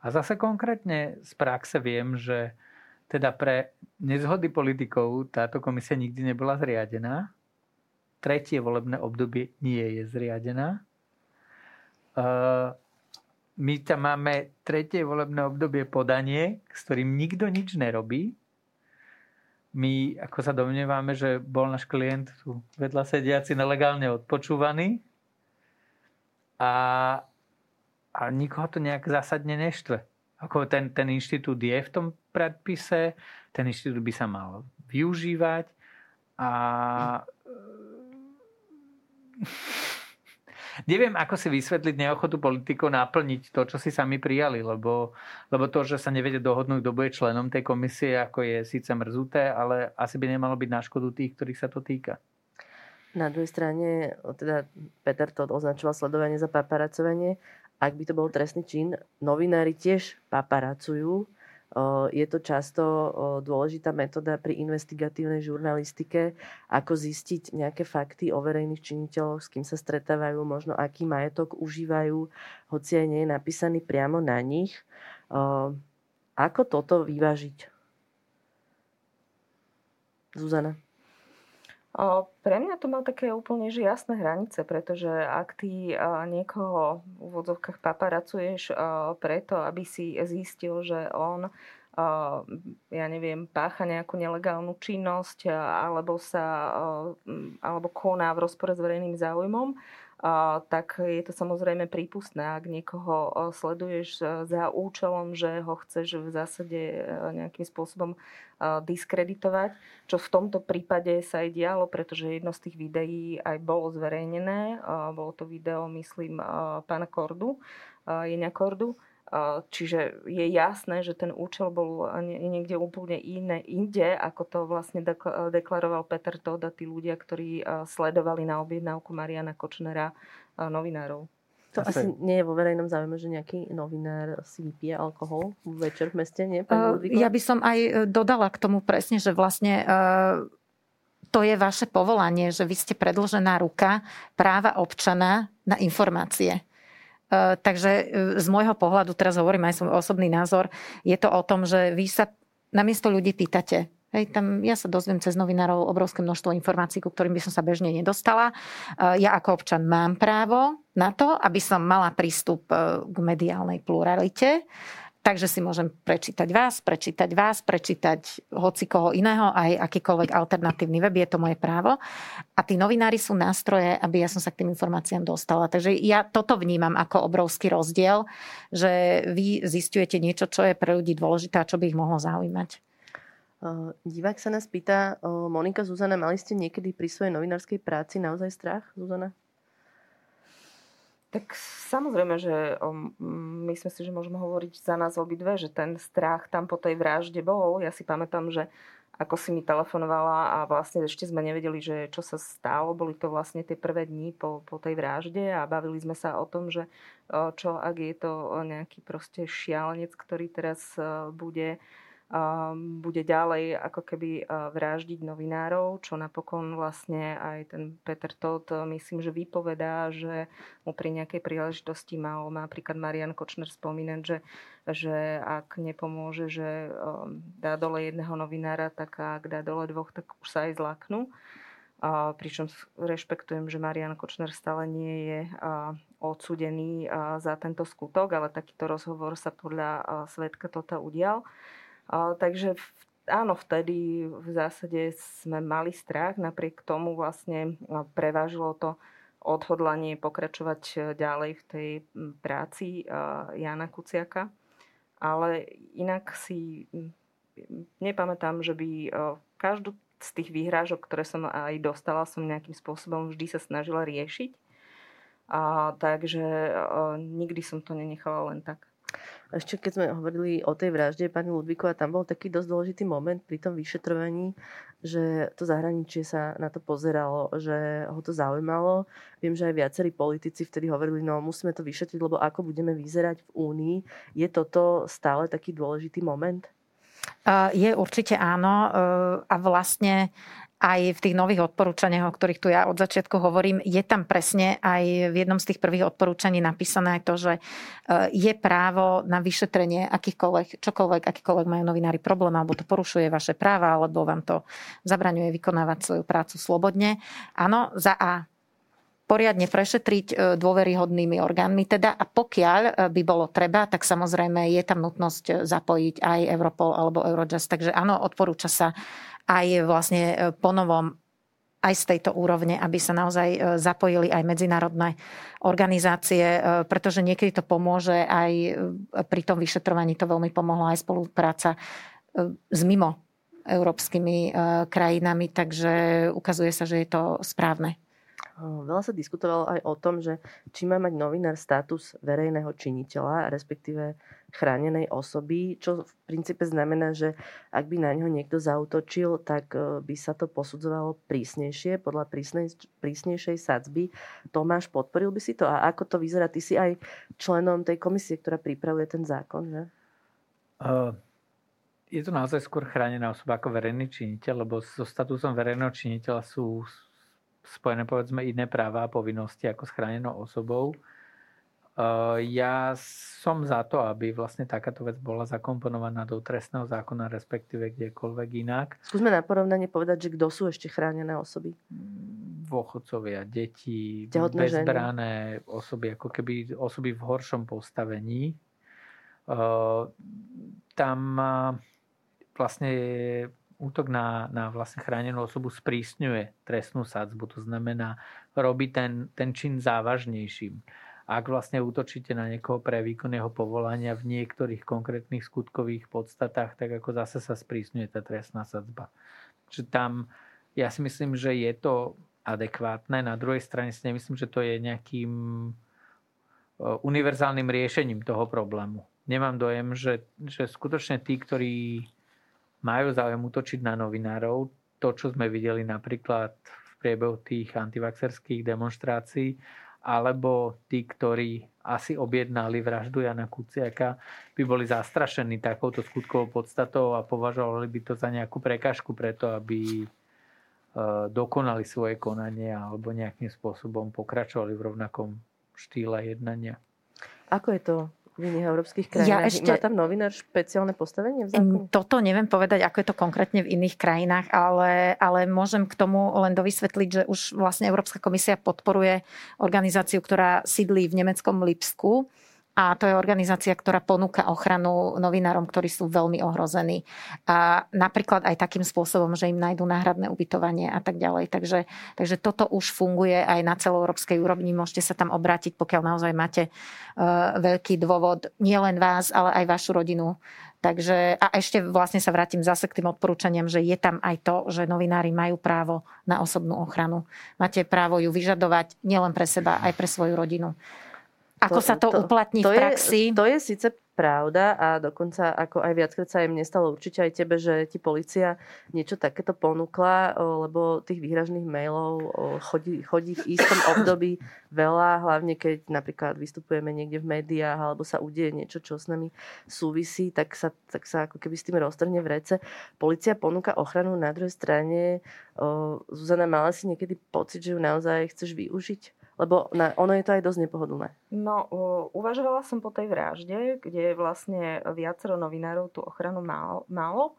A zase konkrétne z praxe viem, že teda pre nezhody politikov táto komisia nikdy nebola zriadená. Tretie volebné obdobie nie je zriadená. My tam máme tretie volebné obdobie podanie, s ktorým nikto nič nerobí. My, ako sa domnievame, že bol náš klient tu vedľa sediaci nelegálne odpočúvaný a, a nikoho to nejak zásadne neštve. Ako ten, ten inštitút je v tom predpise, ten inštitút by sa mal využívať a neviem, ako si vysvetliť neochotu politikov naplniť to, čo si sami prijali, lebo, lebo to, že sa nevedia dohodnúť, kto bude členom tej komisie, ako je síce mrzuté, ale asi by nemalo byť na škodu tých, ktorých sa to týka. Na druhej strane, teda Peter to označoval sledovanie za paparacovanie. Ak by to bol trestný čin, novinári tiež paparacujú je to často dôležitá metóda pri investigatívnej žurnalistike, ako zistiť nejaké fakty o verejných činiteľoch, s kým sa stretávajú, možno aký majetok užívajú, hoci aj nie je napísaný priamo na nich. Ako toto vyvážiť? Zuzana. Pre mňa to mal také úplne že jasné hranice, pretože ak ty niekoho v úvodzovkách paparacuješ preto, aby si zistil, že on ja neviem, pácha nejakú nelegálnu činnosť alebo sa alebo koná v rozpore s verejným záujmom, tak je to samozrejme prípustné. Ak niekoho sleduješ za účelom, že ho chceš v zásade nejakým spôsobom diskreditovať, čo v tomto prípade sa aj dialo, pretože jedno z tých videí aj bolo zverejnené. Bolo to video, myslím, pána Kordu, Jenia Kordu, Čiže je jasné, že ten účel bol niekde úplne iné, inde, ako to vlastne deklaroval Peter Todd a tí ľudia, ktorí sledovali na objednávku Mariana Kočnera novinárov. To asi, asi nie je vo verejnom záujme, že nejaký novinár si vypije alkohol večer v meste, nie? Uh, ja by som aj e, dodala k tomu presne, že vlastne uh, to je vaše povolanie, že vy ste predložená ruka práva občana na informácie. E, takže e, z môjho pohľadu, teraz hovorím aj svoj osobný názor, je to o tom, že vy sa namiesto ľudí pýtate, Hej, tam ja sa dozviem cez novinárov obrovské množstvo informácií, ku ktorým by som sa bežne nedostala. Ja ako občan mám právo na to, aby som mala prístup k mediálnej pluralite Takže si môžem prečítať vás, prečítať vás, prečítať hoci koho iného, aj akýkoľvek alternatívny web, je to moje právo. A tí novinári sú nástroje, aby ja som sa k tým informáciám dostala. Takže ja toto vnímam ako obrovský rozdiel, že vy zistujete niečo, čo je pre ľudí dôležité a čo by ich mohlo zaujímať. Divák sa nás pýta, Monika, Zuzana, mali ste niekedy pri svojej novinárskej práci naozaj strach, Zuzana? Tak samozrejme, že myslím si, že môžeme hovoriť za nás obidve, že ten strach tam po tej vražde bol. Ja si pamätám, že ako si mi telefonovala a vlastne ešte sme nevedeli, že čo sa stalo. Boli to vlastne tie prvé dni po, po tej vražde a bavili sme sa o tom, že čo ak je to nejaký proste šialenec, ktorý teraz bude bude ďalej ako keby vraždiť novinárov, čo napokon vlastne aj ten Peter Todt myslím, že vypovedá, že mu pri nejakej príležitosti mal napríklad Marian Kočner spomínať, že, že ak nepomôže, že dá dole jedného novinára, tak ak dá dole dvoch, tak už sa aj zlaknú. A pričom rešpektujem, že Marian Kočner stále nie je odsudený za tento skutok, ale takýto rozhovor sa podľa svetka Tota udial. Takže áno, vtedy v zásade sme mali strach, napriek tomu vlastne prevážilo to odhodlanie pokračovať e, ďalej v tej práci Jana Kuciaka. Ale inak si nepamätám, že by e, každú z tých výhrážok, ktoré som aj dostala, som nejakým spôsobom vždy sa snažila riešiť. A, takže a, e, nikdy som to nenechala len tak. Ešte keď sme hovorili o tej vražde pani Ludvíková, tam bol taký dosť dôležitý moment pri tom vyšetrovaní, že to zahraničie sa na to pozeralo, že ho to zaujímalo. Viem, že aj viacerí politici vtedy hovorili, no musíme to vyšetriť, lebo ako budeme vyzerať v Únii. Je toto stále taký dôležitý moment? Je určite áno a vlastne aj v tých nových odporúčaniach, o ktorých tu ja od začiatku hovorím, je tam presne aj v jednom z tých prvých odporúčaní napísané to, že e, je právo na vyšetrenie akýchkoľvek, čokoľvek, akýkoľvek majú novinári problém, alebo to porušuje vaše práva, alebo vám to zabraňuje vykonávať svoju prácu slobodne. Áno, za A poriadne prešetriť e, dôveryhodnými orgánmi. Teda a pokiaľ e, by bolo treba, tak samozrejme je tam nutnosť zapojiť aj Europol alebo Eurojust. Takže áno, odporúča sa aj vlastne e, ponovom aj z tejto úrovne, aby sa naozaj e, zapojili aj medzinárodné organizácie, e, pretože niekedy to pomôže aj pri tom vyšetrovaní to veľmi pomohla aj spolupráca s mimo európskymi krajinami, takže ukazuje sa, že je to správne. Veľa sa diskutovalo aj o tom, že či má mať novinár status verejného činiteľa, respektíve chránenej osoby, čo v princípe znamená, že ak by na ňo niekto zautočil, tak e, by sa to posudzovalo prísnejšie, podľa prísnej, prísnejšej sadzby. Tomáš, podporil by si to? A ako to vyzerá? Ty si aj členom tej komisie, ktorá pripravuje ten zákon, že? Uh, je to naozaj skôr chránená osoba ako verejný činiteľ, lebo so statusom verejného činiteľa sú spojené povedzme iné práva a povinnosti ako s chránenou osobou. Uh, ja som za to, aby vlastne takáto vec bola zakomponovaná do trestného zákona, respektíve kdekoľvek inak. Skúsme na porovnanie povedať, že kto sú ešte chránené osoby? Dôchodcovia, deti, bezbrané osoby, ako keby osoby v horšom postavení. Uh, tam vlastne útok na, na vlastne chránenú osobu sprísňuje trestnú sadzbu. To znamená, robí ten, ten čin závažnejším. Ak vlastne útočíte na niekoho pre výkon jeho povolania v niektorých konkrétnych skutkových podstatách, tak ako zase sa sprísňuje tá trestná sadzba. Čiže tam ja si myslím, že je to adekvátne. Na druhej strane si nemyslím, že to je nejakým e, univerzálnym riešením toho problému. Nemám dojem, že, že skutočne tí, ktorí majú záujem útočiť na novinárov. To, čo sme videli napríklad v priebehu tých antivaxerských demonstrácií, alebo tí, ktorí asi objednali vraždu Jana Kuciaka, by boli zastrašení takouto skutkovou podstatou a považovali by to za nejakú prekážku preto, aby e, dokonali svoje konanie alebo nejakým spôsobom pokračovali v rovnakom štýle jednania. Ako je to v iných európskych krajinách? Ja ešte... Má tam novinár špeciálne postavenie v zákone? Toto neviem povedať, ako je to konkrétne v iných krajinách, ale, ale môžem k tomu len dovysvetliť, že už vlastne Európska komisia podporuje organizáciu, ktorá sídlí v nemeckom Lipsku a to je organizácia, ktorá ponúka ochranu novinárom, ktorí sú veľmi ohrození. A napríklad aj takým spôsobom, že im nájdú náhradné ubytovanie a tak ďalej. Takže, takže toto už funguje aj na celoeurópskej úrovni. Môžete sa tam obrátiť, pokiaľ naozaj máte uh, veľký dôvod, nielen vás, ale aj vašu rodinu. Takže, a ešte vlastne sa vrátim zase k tým odporúčaniam, že je tam aj to, že novinári majú právo na osobnú ochranu. Máte právo ju vyžadovať nielen pre seba, aj pre svoju rodinu. Ako to, sa to, to uplatní to v praxi? Je, to je síce pravda a dokonca ako aj viackrát sa im nestalo určite aj tebe, že ti policia niečo takéto ponúkla, lebo tých výhražných mailov chodí, chodí v istom období veľa, hlavne keď napríklad vystupujeme niekde v médiách alebo sa udieje niečo, čo s nami súvisí, tak sa, tak sa ako keby s tým roztrhne v rece. Policia ponúka ochranu na druhej strane. Zuzana, mala si niekedy pocit, že ju naozaj chceš využiť? Lebo na, ono je to aj dosť nepohodlné. No, uvažovala som po tej vražde, kde vlastne viacero novinárov tú ochranu mal, malo.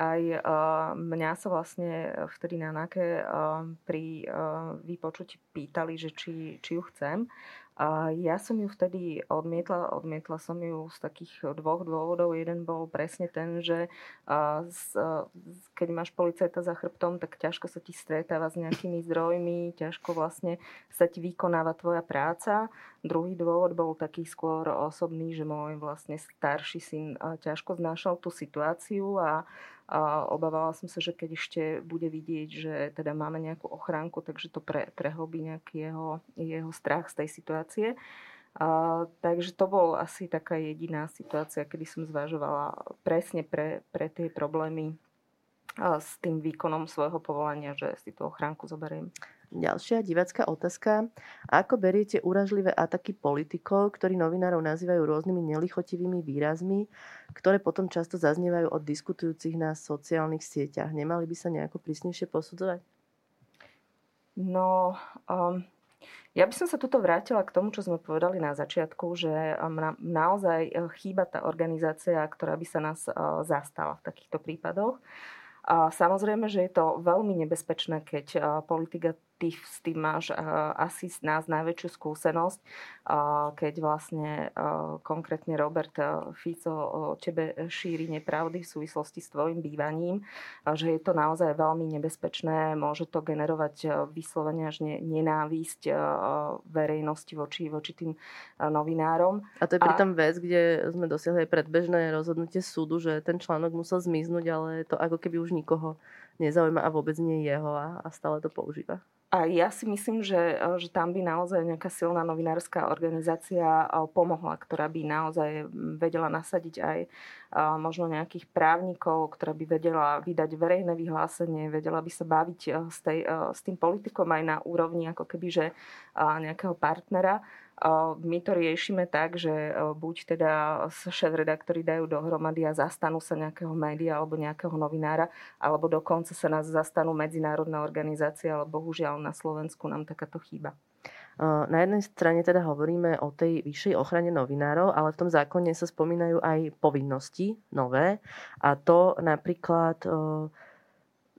Aj uh, mňa sa vlastne vtedy na NAKE uh, pri uh, vypočutí pýtali, že či, či ju chcem. A ja som ju vtedy odmietla. Odmietla som ju z takých dvoch dôvodov. Jeden bol presne ten, že keď máš policajta za chrbtom, tak ťažko sa ti stretáva s nejakými zdrojmi, ťažko vlastne sa ti vykonáva tvoja práca. Druhý dôvod bol taký skôr osobný, že môj vlastne starší syn ťažko znášal tú situáciu a a obávala som sa, že keď ešte bude vidieť, že teda máme nejakú ochránku, takže to pre, prehlbí nejaký jeho, jeho strach z tej situácie. A, takže to bol asi taká jediná situácia, kedy som zvažovala presne pre, pre tie problémy a, s tým výkonom svojho povolania, že si tú ochránku zoberiem. Ďalšia divácká otázka. Ako beriete uražlivé ataky politikov, ktorí novinárov nazývajú rôznymi nelichotivými výrazmi, ktoré potom často zaznievajú od diskutujúcich na sociálnych sieťach? Nemali by sa nejako prísnejšie posudzovať? No, um, ja by som sa tuto vrátila k tomu, čo sme povedali na začiatku, že na, naozaj uh, chýba tá organizácia, ktorá by sa nás uh, zastala v takýchto prípadoch. Samozrejme, že je to veľmi nebezpečné, keď politika ty s tým máš uh, asi z nás najväčšiu skúsenosť, uh, keď vlastne uh, konkrétne Robert Fico o tebe šíri nepravdy v súvislosti s tvojim bývaním, že je to naozaj veľmi nebezpečné, môže to generovať vyslovene až ne, nenávisť verejnosti voči, voči tým novinárom. A to je pritom a... vec, kde sme dosiahli aj predbežné rozhodnutie súdu, že ten článok musel zmiznúť, ale to ako keby už nikoho nezaujíma a vôbec nie jeho a, a stále to používa. A ja si myslím, že, že tam by naozaj nejaká silná novinárska organizácia pomohla, ktorá by naozaj vedela nasadiť aj možno nejakých právnikov, ktorá by vedela vydať verejné vyhlásenie, vedela by sa baviť s, tej, s tým politikom aj na úrovni ako keby, že nejakého partnera my to riešime tak, že buď teda šéf-redaktori dajú dohromady a zastanú sa nejakého média alebo nejakého novinára, alebo dokonca sa nás zastanú medzinárodná organizácia, ale bohužiaľ na Slovensku nám takáto chýba. Na jednej strane teda hovoríme o tej vyššej ochrane novinárov, ale v tom zákone sa spomínajú aj povinnosti nové a to napríklad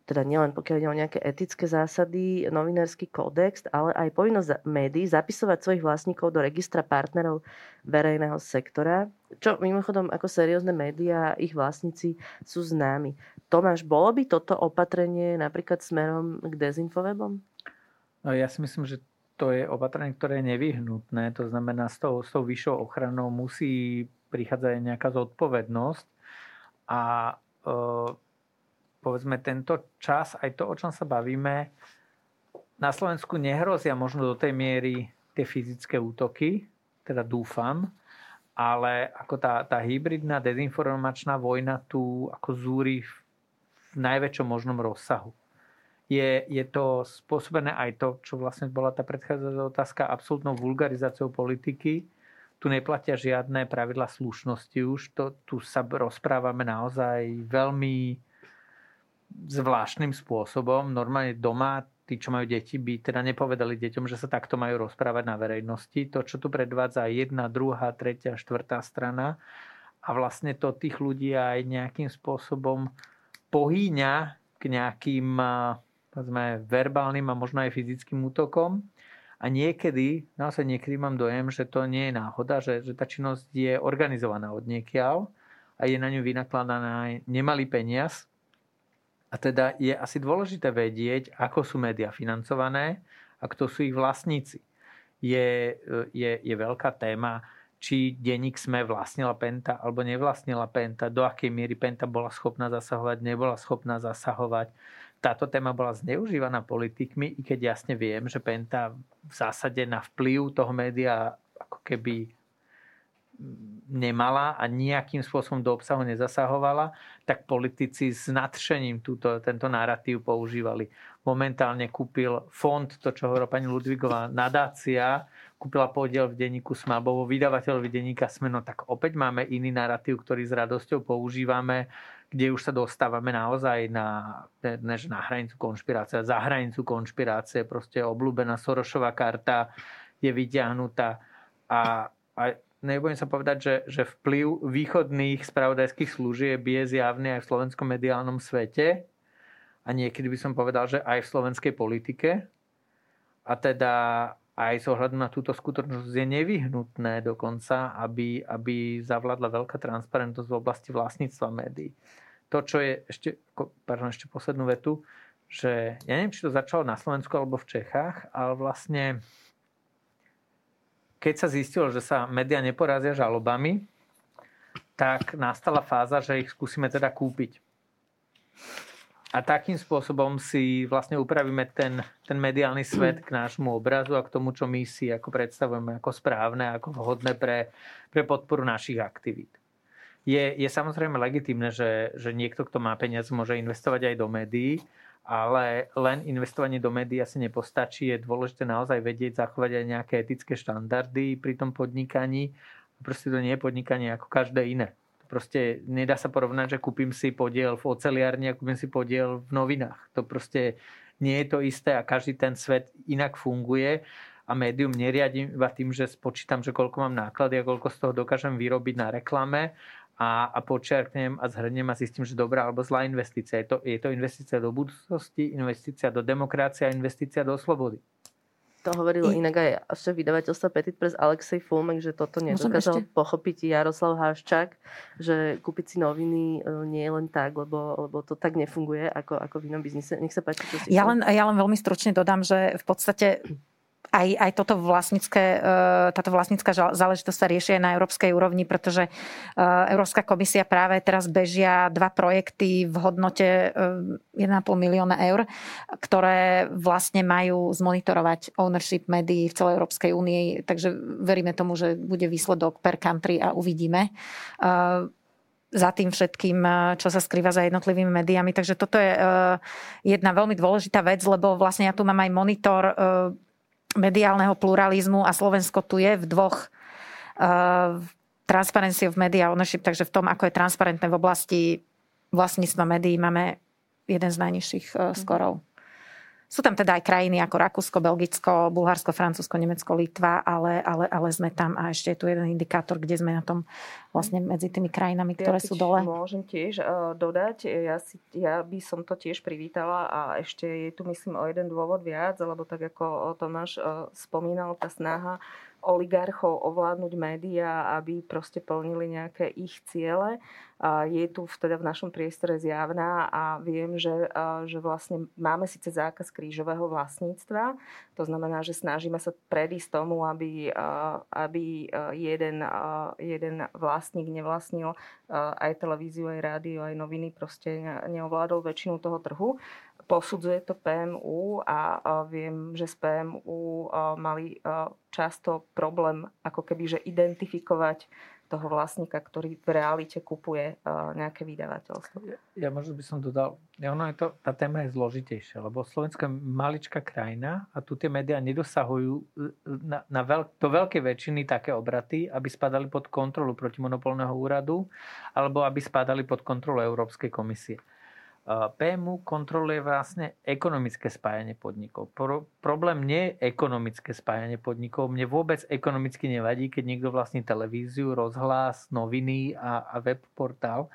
teda nielen pokiaľ ide o nejaké etické zásady, novinársky kódex, ale aj povinnosť médií zapisovať svojich vlastníkov do registra partnerov verejného sektora, čo mimochodom ako seriózne médiá, ich vlastníci sú známi. Tomáš, bolo by toto opatrenie napríklad smerom k dezinfovebom? No, ja si myslím, že to je opatrenie, ktoré je nevyhnutné. To znamená, s tou, s tou vyššou ochranou musí prichádzať nejaká zodpovednosť a e, povedzme tento čas, aj to, o čom sa bavíme, na Slovensku nehrozia možno do tej miery tie fyzické útoky, teda dúfam, ale ako tá, tá hybridná dezinformačná vojna tu ako zúri v, najväčšom možnom rozsahu. Je, je to spôsobené aj to, čo vlastne bola tá predchádzajúca otázka, absolútnou vulgarizáciou politiky. Tu neplatia žiadne pravidla slušnosti už. To, tu sa rozprávame naozaj veľmi zvláštnym spôsobom. Normálne doma tí, čo majú deti, by teda nepovedali deťom, že sa takto majú rozprávať na verejnosti. To, čo tu predvádza jedna, druhá, tretia, štvrtá strana a vlastne to tých ľudí aj nejakým spôsobom pohýňa k nejakým povedzme, verbálnym a možno aj fyzickým útokom. A niekedy, naozaj niekedy mám dojem, že to nie je náhoda, že, že tá činnosť je organizovaná od niekiaľ a je na ňu vynakladaná nemalý peniaz. A teda je asi dôležité vedieť, ako sú médiá financované a kto sú ich vlastníci. Je, je, je veľká téma, či denník sme vlastnila Penta alebo nevlastnila Penta, do akej miery Penta bola schopná zasahovať, nebola schopná zasahovať táto téma bola zneužívaná politikmi, i keď jasne viem, že Penta v zásade na vplyv toho média ako keby nemala a nejakým spôsobom do obsahu nezasahovala, tak politici s nadšením túto, tento narratív používali. Momentálne kúpil fond, to čo hovorila pani Ludvigová, nadácia, kúpila podiel v denníku SME alebo vo vydavateľovi denníka SME, no tak opäť máme iný narratív, ktorý s radosťou používame kde už sa dostávame naozaj na, ne, na hranicu konšpirácie, za hranicu konšpirácie, proste obľúbená Sorošová karta je vyťahnutá a, a nebudem sa povedať, že, že vplyv východných spravodajských služieb je zjavný aj v slovenskom mediálnom svete. A niekedy by som povedal, že aj v slovenskej politike. A teda aj s ohľadom na túto skutočnosť je nevyhnutné dokonca, aby, aby zavládla veľká transparentnosť v oblasti vlastníctva médií. To, čo je ešte, pardon, ešte poslednú vetu, že ja neviem, či to začalo na Slovensku alebo v Čechách, ale vlastne keď sa zistilo, že sa médiá neporazia žalobami, tak nastala fáza, že ich skúsime teda kúpiť. A takým spôsobom si vlastne upravíme ten, ten mediálny svet k nášmu obrazu a k tomu, čo my si ako predstavujeme ako správne, ako vhodné pre, pre podporu našich aktivít je, je samozrejme legitimné, že, že niekto, kto má peniaze, môže investovať aj do médií, ale len investovanie do médií asi nepostačí. Je dôležité naozaj vedieť, zachovať aj nejaké etické štandardy pri tom podnikaní. Proste to nie je podnikanie ako každé iné. Proste nedá sa porovnať, že kúpim si podiel v oceliárni a kúpim si podiel v novinách. To proste nie je to isté a každý ten svet inak funguje a médium neriadím iba tým, že spočítam, že koľko mám náklady a koľko z toho dokážem vyrobiť na reklame, a, a počiarknem a zhrnem a zistím, že dobrá alebo zlá investícia. Je to, je to investícia do budúcnosti, investícia do demokracie a investícia do slobody. To hovoril I... inak aj šéf vydavateľstva Petit Press Alexej Fulmek, že toto nedokázal pochopiť Jaroslav Haščák, že kúpiť si noviny e, nie je len tak, lebo, lebo to tak nefunguje ako, ako v inom biznise. Nech sa páči. Ja len, ja len veľmi stručne dodám, že v podstate aj, aj toto vlastnické, e, táto vlastnícka záležitosť sa rieši aj na európskej úrovni, pretože e, Európska komisia práve teraz bežia dva projekty v hodnote 1,5 e, milióna eur, ktoré vlastne majú zmonitorovať ownership médií v celej Európskej únii. Takže veríme tomu, že bude výsledok per country a uvidíme za tým všetkým, čo sa skrýva za jednotlivými médiami. Takže toto je jedna veľmi dôležitá vec, lebo vlastne ja tu mám aj monitor mediálneho pluralizmu a Slovensko tu je v dvoch uh, Transparency of Media Ownership, takže v tom, ako je transparentné v oblasti vlastníctva médií, máme jeden z najnižších uh, skorov. Sú tam teda aj krajiny ako Rakúsko, Belgicko, Bulharsko, Francúzsko, Nemecko, Litva, ale, ale, ale sme tam a ešte je tu jeden indikátor, kde sme na tom vlastne medzi tými krajinami, ktoré ja sú dole. Môžem tiež uh, dodať, ja, si, ja by som to tiež privítala a ešte je tu myslím o jeden dôvod viac, lebo tak ako Tomáš uh, spomínal, tá snaha oligarchov ovládnuť médiá, aby proste plnili nejaké ich ciele. Je tu teda v našom priestore zjavná a viem, že, že vlastne máme síce zákaz krížového vlastníctva, to znamená, že snažíme sa predísť tomu, aby, aby jeden, jeden vlastník nevlastnil aj televíziu, aj rádio, aj noviny, proste neovládol väčšinu toho trhu posudzuje to PMU a viem, že z PMU mali často problém ako keby, že identifikovať toho vlastníka, ktorý v realite kupuje nejaké vydavateľstvo. Ja, ja možno by som dodal, ja ono je to, tá téma je zložitejšia, lebo Slovenska je maličká krajina a tu tie médiá nedosahujú na, na veľk, do veľkej väčšiny také obraty, aby spadali pod kontrolu protimonopolného úradu alebo aby spadali pod kontrolu Európskej komisie. PMU kontroluje vlastne ekonomické spájanie podnikov. Pro, problém nie je ekonomické spájanie podnikov. Mne vôbec ekonomicky nevadí, keď niekto vlastní televíziu, rozhlas, noviny a, a web portál.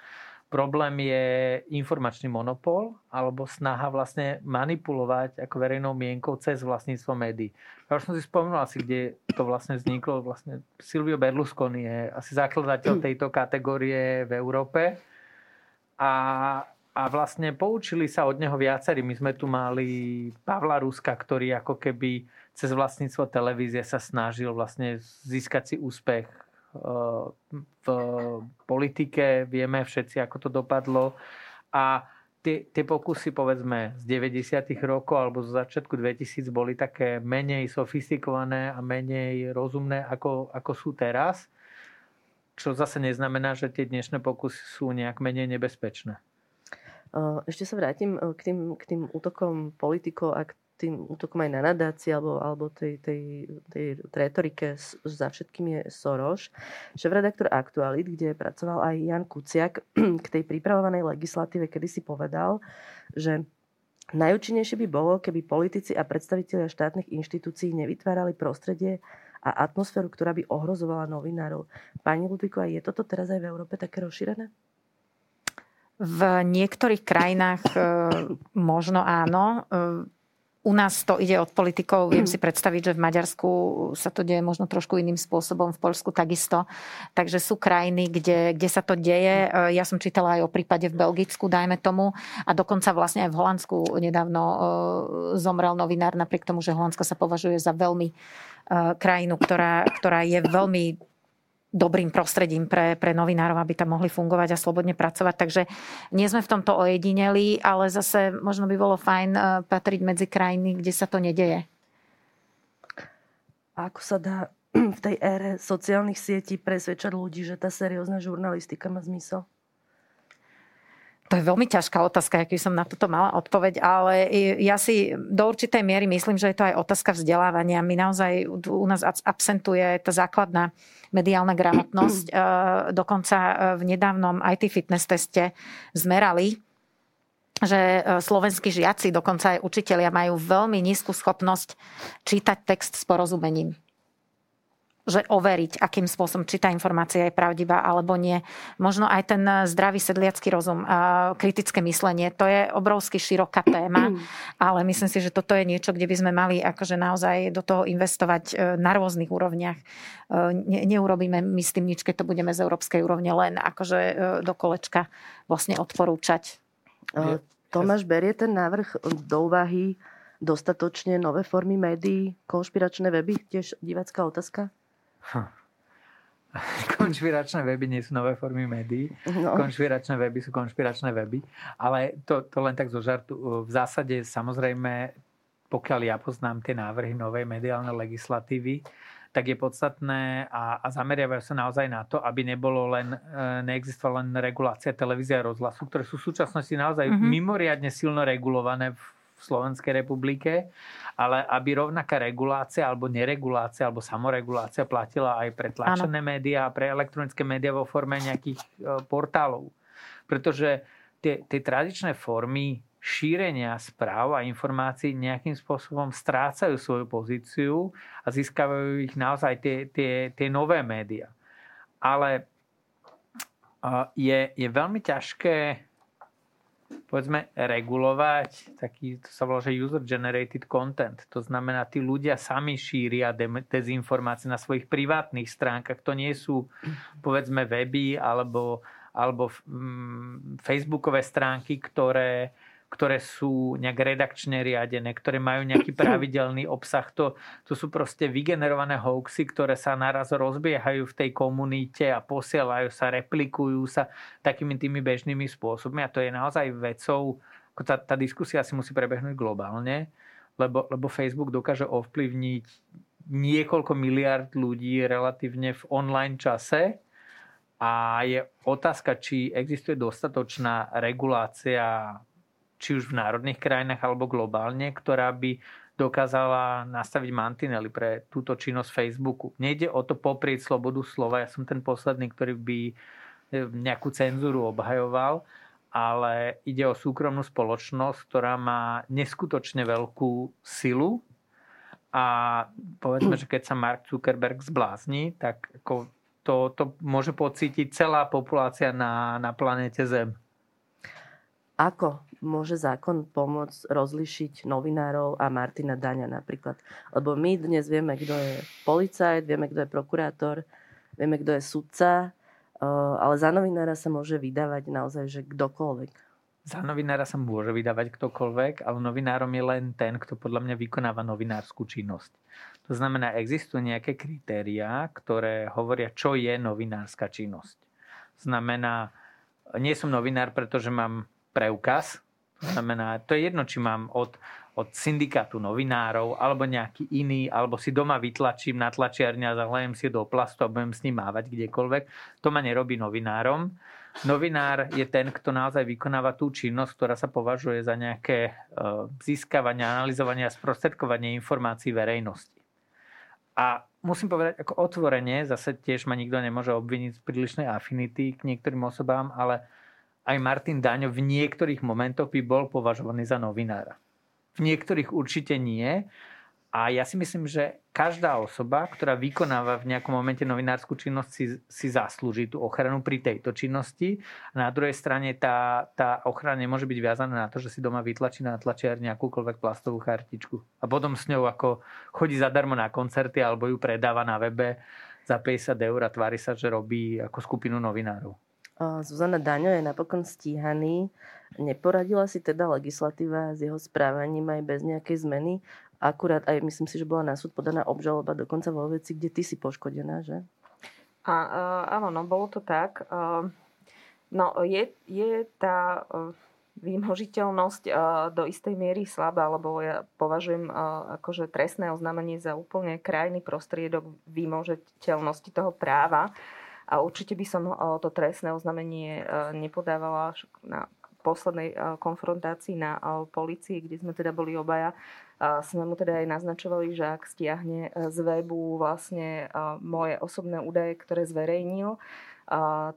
Problém je informačný monopol alebo snaha vlastne manipulovať ako verejnou mienkou cez vlastníctvo médií. Ja už som si spomenul asi, kde to vlastne vzniklo. Vlastne Silvio Berlusconi je asi zakladateľ tejto kategórie v Európe. A a vlastne poučili sa od neho viacerí. My sme tu mali Pavla Ruska, ktorý ako keby cez vlastníctvo televízie sa snažil vlastne získať si úspech eh, v politike. Vieme všetci, ako to dopadlo. A tie, tie pokusy, povedzme, z 90. rokov alebo z začiatku 2000 boli také menej sofistikované a menej rozumné, ako, ako sú teraz. Čo zase neznamená, že tie dnešné pokusy sú nejak menej nebezpečné. Ešte sa vrátim k tým, k tým útokom politikov a k tým útokom aj na nadácie alebo, alebo tej, tej, tej retorike za všetkým je Soros. Šéf-redaktor Aktualit, kde pracoval aj Jan Kuciak k tej pripravovanej legislatíve, kedy si povedal, že najúčinnejšie by bolo, keby politici a predstavitelia štátnych inštitúcií nevytvárali prostredie a atmosféru, ktorá by ohrozovala novinárov. Pani Ludvíková, je toto teraz aj v Európe také rozšírené? V niektorých krajinách e, možno áno. E, u nás to ide od politikov. Viem si predstaviť, že v Maďarsku sa to deje možno trošku iným spôsobom, v Polsku takisto. Takže sú krajiny, kde, kde sa to deje. E, ja som čítala aj o prípade v Belgicku, dajme tomu. A dokonca vlastne aj v Holandsku nedávno zomrel novinár, napriek tomu, že Holandsko sa považuje za veľmi krajinu, ktorá, ktorá je veľmi dobrým prostredím pre, pre novinárov, aby tam mohli fungovať a slobodne pracovať. Takže nie sme v tomto ojedineli, ale zase možno by bolo fajn eh, patriť medzi krajiny, kde sa to nedeje. A ako sa dá v tej ére sociálnych sietí presvedčať ľudí, že tá seriózna žurnalistika má zmysel? To je veľmi ťažká otázka, aký som na toto mala odpoveď, ale ja si do určitej miery myslím, že je to aj otázka vzdelávania. My naozaj u nás absentuje tá základná mediálna gramotnosť. E, dokonca e, v nedávnom IT fitness teste zmerali, že e, slovenskí žiaci, dokonca aj učitelia majú veľmi nízku schopnosť čítať text s porozumením že overiť, akým spôsobom, či tá informácia je pravdivá alebo nie. Možno aj ten zdravý sedliacký rozum, kritické myslenie, to je obrovsky široká téma, ale myslím si, že toto je niečo, kde by sme mali akože naozaj do toho investovať e, na rôznych úrovniach. E, ne, neurobíme my s tým nič, keď to budeme z európskej úrovne len akože e, do kolečka vlastne odporúčať. Tomáš berie ten návrh do úvahy dostatočne nové formy médií, konšpiračné weby, tiež divácká otázka? Hm. Konšpiračné weby nie sú nové formy médií. No. Konšpiračné weby sú konšpiračné weby. Ale to, to len tak zo žartu. V zásade samozrejme, pokiaľ ja poznám tie návrhy novej mediálnej legislatívy, tak je podstatné a, a zameriavajú sa naozaj na to, aby nebolo len, e, neexistovala len regulácia televízia a rozhlasu, ktoré sú v súčasnosti naozaj mm-hmm. mimoriadne silno regulované v v Slovenskej republike, ale aby rovnaká regulácia alebo neregulácia alebo samoregulácia platila aj pre tlačené médiá a pre elektronické médiá vo forme nejakých e, portálov. Pretože tie, tie tradičné formy šírenia správ a informácií nejakým spôsobom strácajú svoju pozíciu a získavajú ich naozaj tie, tie, tie nové médiá. Ale e, je, je veľmi ťažké povedzme, regulovať taký, to sa volá, že user-generated content. To znamená, tí ľudia sami šíria dezinformácie na svojich privátnych stránkach. To nie sú, povedzme, weby alebo, alebo mm, facebookové stránky, ktoré, ktoré sú nejak redakčne riadené, ktoré majú nejaký pravidelný obsah. To, to sú proste vygenerované hoaxy, ktoré sa naraz rozbiehajú v tej komunite a posielajú sa, replikujú sa takými tými bežnými spôsobmi. A to je naozaj vecou, tá, tá diskusia si musí prebehnúť globálne, lebo, lebo Facebook dokáže ovplyvniť niekoľko miliard ľudí relatívne v online čase a je otázka, či existuje dostatočná regulácia či už v národných krajinách alebo globálne, ktorá by dokázala nastaviť mantinely pre túto činnosť Facebooku. Nejde o to poprieť slobodu slova. Ja som ten posledný, ktorý by e, nejakú cenzúru obhajoval, ale ide o súkromnú spoločnosť, ktorá má neskutočne veľkú silu a povedzme, že keď sa Mark Zuckerberg zblázni, tak ako to, to môže pocítiť celá populácia na, na planéte Zem. Ako môže zákon pomôcť rozlišiť novinárov a Martina Daňa napríklad? Lebo my dnes vieme, kto je policajt, vieme, kto je prokurátor, vieme, kto je sudca, eh, ale za novinára sa môže vydávať naozaj, že kdokoľvek. Za novinára sa môže vydávať ktokoľvek, ale novinárom je len ten, kto podľa mňa vykonáva novinárskú činnosť. To znamená, existujú nejaké kritériá, ktoré hovoria, čo je novinárska činnosť. Znamená, nie som novinár, pretože mám preukaz. To znamená, to je jedno, či mám od, od syndikátu novinárov, alebo nejaký iný, alebo si doma vytlačím na tlačiarni a zahlejem si do plastu a budem s ním mávať kdekoľvek. To ma nerobí novinárom. Novinár je ten, kto naozaj vykonáva tú činnosť, ktorá sa považuje za nejaké e, získavanie, analyzovanie a sprostredkovanie informácií verejnosti. A musím povedať, ako otvorenie, zase tiež ma nikto nemôže obviniť z prílišnej afinity k niektorým osobám, ale aj Martin Daňo v niektorých momentoch by bol považovaný za novinára. V niektorých určite nie. A ja si myslím, že každá osoba, ktorá vykonáva v nejakom momente novinárskú činnosť, si, si zaslúži tú ochranu pri tejto činnosti. A na druhej strane tá, tá ochrana nemôže byť viazaná na to, že si doma vytlačí na tlačiarni akúkoľvek plastovú chartičku. A potom s ňou ako chodí zadarmo na koncerty alebo ju predáva na webe za 50 eur a tvári sa, že robí ako skupinu novinárov. Zuzana Daňo je napokon stíhaný. Neporadila si teda legislatíva s jeho správaním aj bez nejakej zmeny. Akurát aj myslím si, že bola na súd podaná obžaloba dokonca vo veci, kde ty si poškodená, že? A, áno, no bolo to tak. No je, je tá uh, výmožiteľnosť uh, do istej miery slabá, lebo ja považujem uh, akože trestné oznámenie za úplne krajný prostriedok výmožiteľnosti toho práva. A určite by som to trestné oznámenie e, nepodávala na poslednej e, konfrontácii na policii, kde sme teda boli obaja. Sme mu teda aj naznačovali, že ak stiahne z webu vlastne moje osobné údaje, ktoré zverejnil,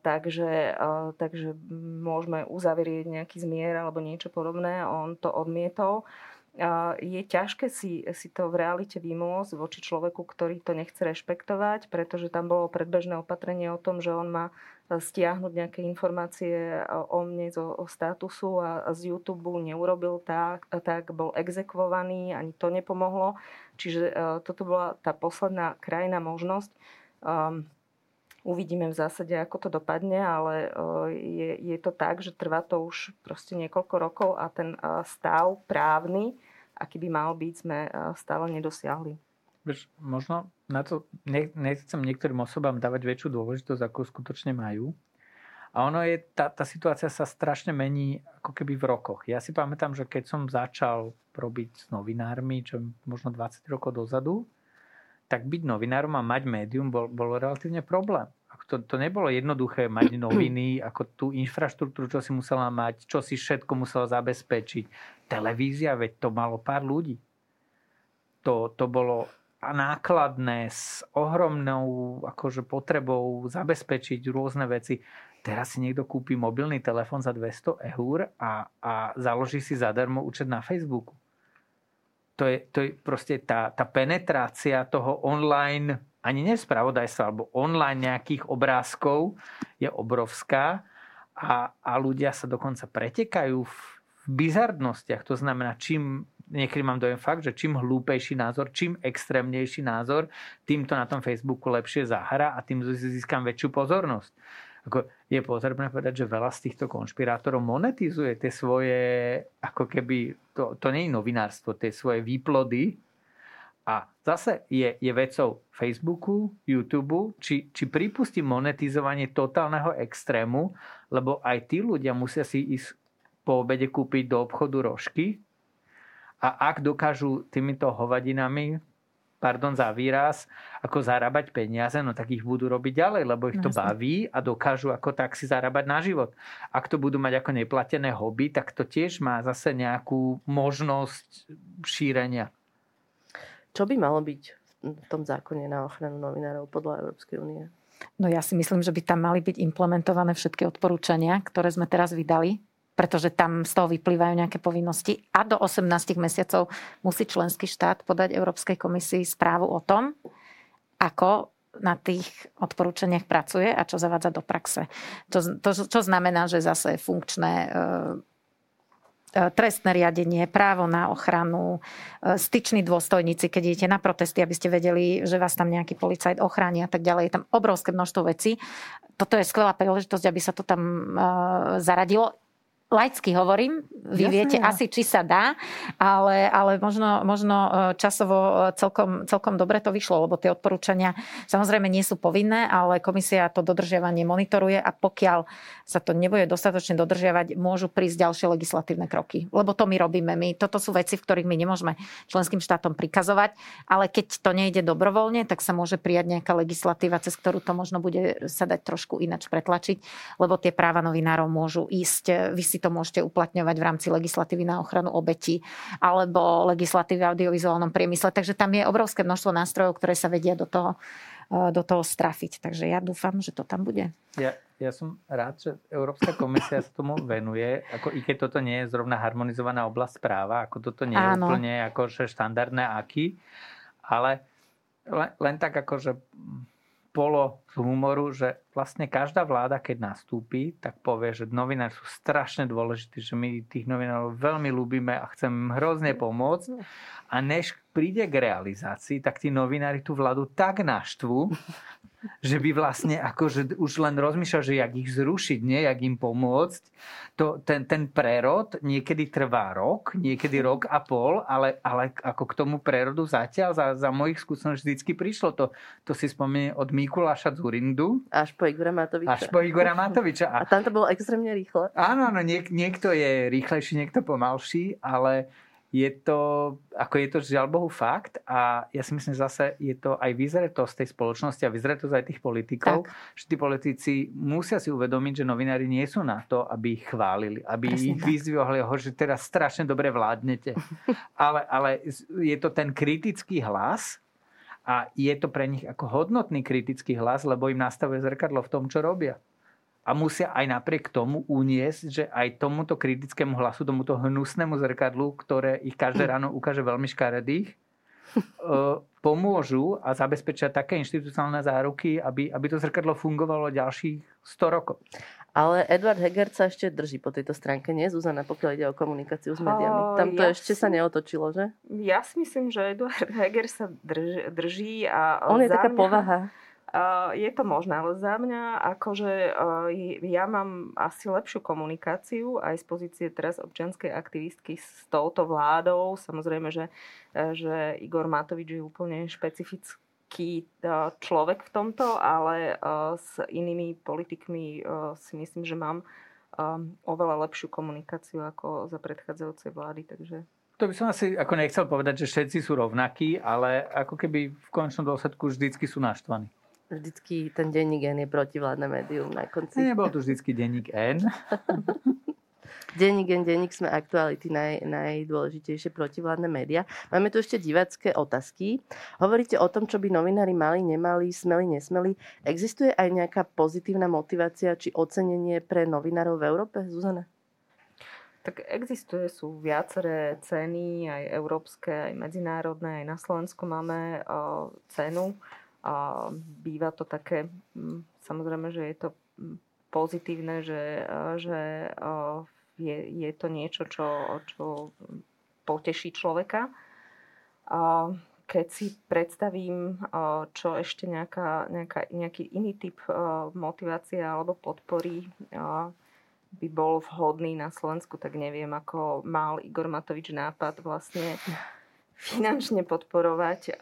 takže, takže môžeme uzavrieť nejaký zmier alebo niečo podobné. On to odmietol je ťažké si, si to v realite vymôcť voči človeku, ktorý to nechce rešpektovať, pretože tam bolo predbežné opatrenie o tom, že on má e, stiahnuť nejaké informácie o mne zo o statusu a z YouTube neurobil tak, tak bol exekvovaný, ani to nepomohlo. Čiže e, toto bola tá posledná krajná možnosť. Um, Uvidíme v zásade, ako to dopadne, ale je, je to tak, že trvá to už proste niekoľko rokov a ten stav právny, aký by mal byť, sme stále nedosiahli. Víš, možno na to nechcem niektorým osobám dávať väčšiu dôležitosť, ako skutočne majú. A ono je, tá, tá situácia sa strašne mení ako keby v rokoch. Ja si pamätám, že keď som začal robiť s novinármi, čo možno 20 rokov dozadu, tak byť novinárom a mať médium bol, bol relatívne problém. To, to nebolo jednoduché mať noviny, ako tú infraštruktúru, čo si musela mať, čo si všetko musela zabezpečiť. Televízia, veď to malo pár ľudí. To, to bolo nákladné s ohromnou akože potrebou zabezpečiť rôzne veci. Teraz si niekto kúpi mobilný telefón za 200 eur a, a založí si zadarmo účet na Facebooku to je, to je proste tá, tá penetrácia toho online, ani nespravodajstva, alebo online nejakých obrázkov je obrovská a, a ľudia sa dokonca pretekajú v, v bizardnostiach. To znamená, čím niekedy mám dojem fakt, že čím hlúpejší názor, čím extrémnejší názor, tým to na tom Facebooku lepšie zahra a tým získam väčšiu pozornosť. Ako je potrebné povedať, že veľa z týchto konšpirátorov monetizuje tie svoje, ako keby, to, to nie je novinárstvo, tie svoje výplody. A zase je, je vecou Facebooku, YouTube, či, či pripustí monetizovanie totálneho extrému, lebo aj tí ľudia musia si ísť po obede kúpiť do obchodu rožky. A ak dokážu týmito hovadinami pardon za výraz, ako zarábať peniaze, no tak ich budú robiť ďalej, lebo ich to baví a dokážu ako tak si zarábať na život. Ak to budú mať ako neplatené hobby, tak to tiež má zase nejakú možnosť šírenia. Čo by malo byť v tom zákone na ochranu novinárov podľa Európskej únie? No ja si myslím, že by tam mali byť implementované všetky odporúčania, ktoré sme teraz vydali pretože tam z toho vyplývajú nejaké povinnosti a do 18 mesiacov musí členský štát podať Európskej komisii správu o tom, ako na tých odporúčaniach pracuje a čo zavádza do praxe. To, to, čo znamená, že zase funkčné e, e, trestné riadenie, právo na ochranu, e, styční dôstojníci, keď idete na protesty, aby ste vedeli, že vás tam nejaký policajt ochráni a tak ďalej. Je tam obrovské množstvo vecí. Toto je skvelá príležitosť, aby sa to tam zaradilo laicky hovorím, vy Jasne, viete ja. asi, či sa dá, ale, ale možno, možno e, časovo e, celkom, celkom dobre to vyšlo, lebo tie odporúčania samozrejme nie sú povinné, ale komisia to dodržiavanie monitoruje a pokiaľ sa to nebude dostatočne dodržiavať, môžu prísť ďalšie legislatívne kroky. Lebo to my robíme. My, toto sú veci, v ktorých my nemôžeme členským štátom prikazovať, ale keď to nejde dobrovoľne, tak sa môže prijať nejaká legislatíva, cez ktorú to možno bude sa dať trošku inač pretlačiť, lebo tie práva novinárov môžu ísť, e, vy si to môžete uplatňovať v rámci legislatívy na ochranu obetí alebo legislatívy v audiovizuálnom priemysle. Takže tam je obrovské množstvo nástrojov, ktoré sa vedia do toho, e, do toho strafiť. Takže ja dúfam, že to tam bude. Ja, ja som rád, že Európska komisia sa tomu venuje, ako i keď toto nie je zrovna harmonizovaná oblasť práva, ako toto nie je Áno. úplne akože štandardné aký, ale len, len tak akože polo humoru, že vlastne každá vláda, keď nastúpi, tak povie, že novinári sú strašne dôležití, že my tých novinárov veľmi ľúbime a chcem hrozne pomôcť. A než príde k realizácii, tak tí novinári tú vládu tak naštvú, že by vlastne akože už len rozmýšľal, že jak ich zrušiť, nie, jak im pomôcť. To, ten, ten prerod niekedy trvá rok, niekedy rok a pol, ale, ale ako k tomu prerodu zatiaľ za, za mojich skúseností vždycky prišlo. To, to si spomenie od Mikuláša Zurindu. Až po Igora Matoviča. Až po Igora Matoviča. A, a tam to bolo extrémne rýchle. Áno, áno, niek, niekto je rýchlejší, niekto pomalší, ale je to, ako je to žiaľ Bohu fakt a ja si myslím, že zase je to aj vyzretosť tej spoločnosti a vyzretosť aj tých politikov, tak. že tí politici musia si uvedomiť, že novinári nie sú na to, aby ich chválili, aby Presne ich vyzvihli, že teraz strašne dobre vládnete. ale, ale je to ten kritický hlas a je to pre nich ako hodnotný kritický hlas, lebo im nastavuje zrkadlo v tom, čo robia a musia aj napriek tomu uniesť, že aj tomuto kritickému hlasu, tomuto hnusnému zrkadlu, ktoré ich každé ráno ukáže veľmi škaredých, e, pomôžu a zabezpečia také inštitucionálne záruky, aby, aby to zrkadlo fungovalo ďalších 100 rokov. Ale Edward Heger sa ešte drží po tejto stránke, nie Zuzana, pokiaľ ide o komunikáciu s médiami. Tam to ja ešte si... sa neotočilo, že? Ja si myslím, že Edward Heger sa drž, drží a On je taká mňa... Je to možné, ale za mňa akože ja mám asi lepšiu komunikáciu aj z pozície teraz občianskej aktivistky s touto vládou. Samozrejme, že, e, že Igor Matovič je úplne špecifický e, človek v tomto, ale e, s inými politikmi si myslím, že mám oveľa lepšiu komunikáciu ako za predchádzajúcej vlády, takže to by som asi ako nechcel povedať, že všetci sú rovnakí, ale ako keby v končnom dôsledku vždycky sú naštvaní vždycky ten denník N je protivládne médium na konci. Nebol to vždycky denník N. denník N, denník sme aktuality naj, najdôležitejšie protivládne médiá. Máme tu ešte divacké otázky. Hovoríte o tom, čo by novinári mali, nemali, smeli, nesmeli. Existuje aj nejaká pozitívna motivácia či ocenenie pre novinárov v Európe, Zuzana? Tak existuje, sú viaceré ceny, aj európske, aj medzinárodné, aj na Slovensku máme o, cenu a býva to také, mm, samozrejme, že je to mm, pozitívne, že, že je, je to niečo, čo, čo poteší človeka. A keď si predstavím, čo ešte nejaká, nejaká, nejaký iný typ motivácie alebo podpory by bol vhodný na Slovensku, tak neviem, ako mal Igor Matovič nápad vlastne finančne podporovať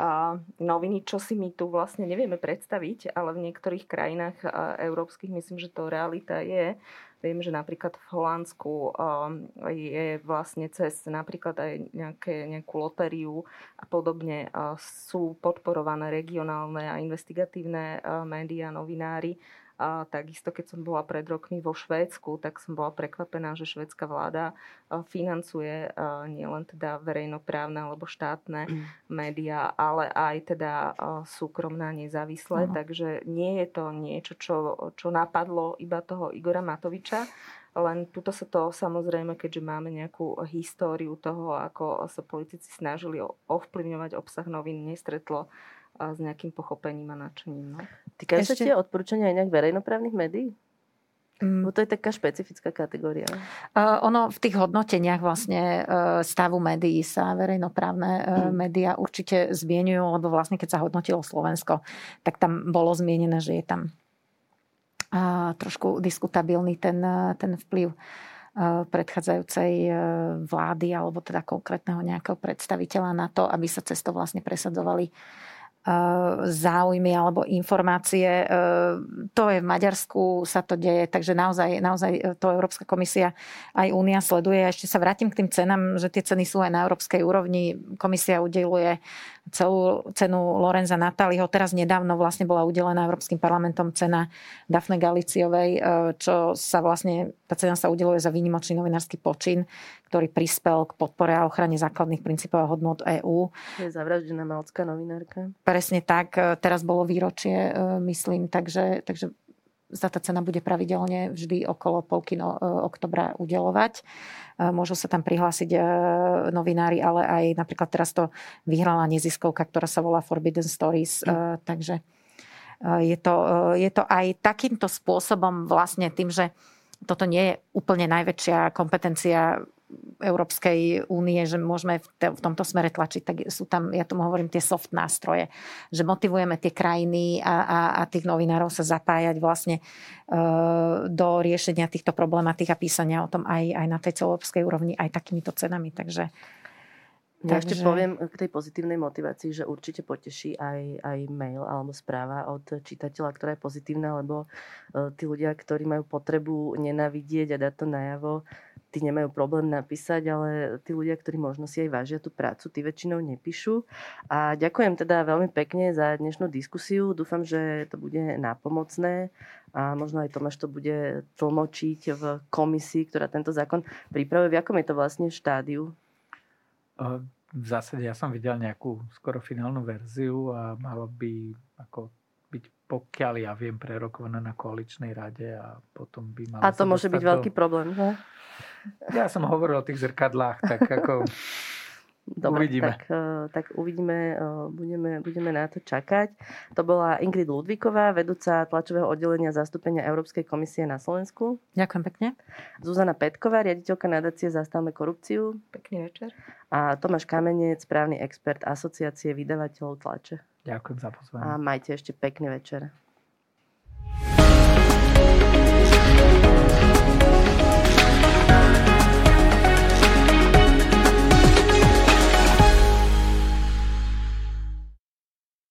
noviny, čo si my tu vlastne nevieme predstaviť, ale v niektorých krajinách európskych myslím, že to realita je. Viem, že napríklad v Holandsku je vlastne cez napríklad aj nejaké, nejakú lotériu a podobne sú podporované regionálne a investigatívne médiá, novinári A takisto, keď som bola pred rokmi vo Švédsku, tak som bola prekvapená, že švédska vláda financuje nielen teda verejnoprávne alebo štátne mm. médiá, ale aj teda súkromné a nezávislé. Uh-huh. Takže nie je to niečo, čo, čo napadlo iba toho Igora Matoviča, len tuto sa to samozrejme, keďže máme nejakú históriu toho, ako sa politici snažili ovplyvňovať obsah novín, nestretlo s nejakým pochopením a nadšením. No. Týkajú sa tie odporúčania inak verejnoprávnych médií? Mm. Bo to je taká špecifická kategória. Uh, ono v tých hodnoteniach vlastne uh, stavu médií sa verejnoprávne uh, mm. médiá určite zmienujú, lebo vlastne keď sa hodnotilo Slovensko, tak tam bolo zmienené, že je tam uh, trošku diskutabilný ten, uh, ten vplyv predchádzajúcej vlády alebo teda konkrétneho nejakého predstaviteľa na to, aby sa cesto vlastne presadzovali záujmy alebo informácie. E, to je v Maďarsku, sa to deje, takže naozaj, naozaj to Európska komisia aj Únia sleduje. A ešte sa vrátim k tým cenám, že tie ceny sú aj na európskej úrovni. Komisia udeluje celú cenu Lorenza Natáliho. Teraz nedávno vlastne bola udelená Európskym parlamentom cena Dafne Galiciovej, e, čo sa vlastne, tá cena sa udeluje za výnimočný novinársky počin, ktorý prispel k podpore a ochrane základných princípov a hodnot EÚ. Je zavraždená malcká novinárka. Presne tak. E, teraz bolo výročie, e, myslím, takže, takže za tá cena bude pravidelne vždy okolo polky no, oktobra udelovať. Môžu sa tam prihlásiť e, novinári, ale aj napríklad teraz to vyhrala neziskovka, ktorá sa volá Forbidden Stories. Mm. Takže e, je to, je to aj takýmto spôsobom vlastne tým, že toto nie je úplne najväčšia kompetencia Európskej únie, že môžeme v, te, v tomto smere tlačiť, tak sú tam, ja tomu hovorím, tie soft nástroje, že motivujeme tie krajiny a, a, a tých novinárov sa zapájať vlastne e, do riešenia týchto problematík a písania o tom aj, aj na tej celoeurópskej úrovni, aj takýmito cenami. Takže ja Takže... ešte poviem k tej pozitívnej motivácii, že určite poteší aj, aj mail alebo správa od čitateľa, ktorá je pozitívna, lebo uh, tí ľudia, ktorí majú potrebu nenavidieť a dať to najavo, tí nemajú problém napísať, ale tí ľudia, ktorí možno si aj vážia tú prácu, tí väčšinou nepíšu. A ďakujem teda veľmi pekne za dnešnú diskusiu. Dúfam, že to bude nápomocné a možno aj Tomáš to bude tlmočiť v komisii, ktorá tento zákon pripravuje. V akom je to vlastne štádiu? V zásade ja som videl nejakú skoro finálnu verziu a malo by ako byť, pokiaľ ja viem, prerokované na koaličnej rade a potom by malo A to môže byť do... veľký problém, že? Ja som hovoril o tých zrkadlách, tak ako Dobre, uvidíme. Tak, eh, tak uvidíme, eh, budeme, budeme na to čakať. To bola Ingrid Ludvíková, vedúca tlačového oddelenia zastúpenia Európskej komisie na Slovensku. Ďakujem pekne. Zuzana Petková, riaditeľka nadácie Zastavme korupciu. Pekný večer. A Tomáš Kamenec, právny expert Asociácie vydavateľov tlače. Ďakujem za pozvanie. A majte ešte pekný večer.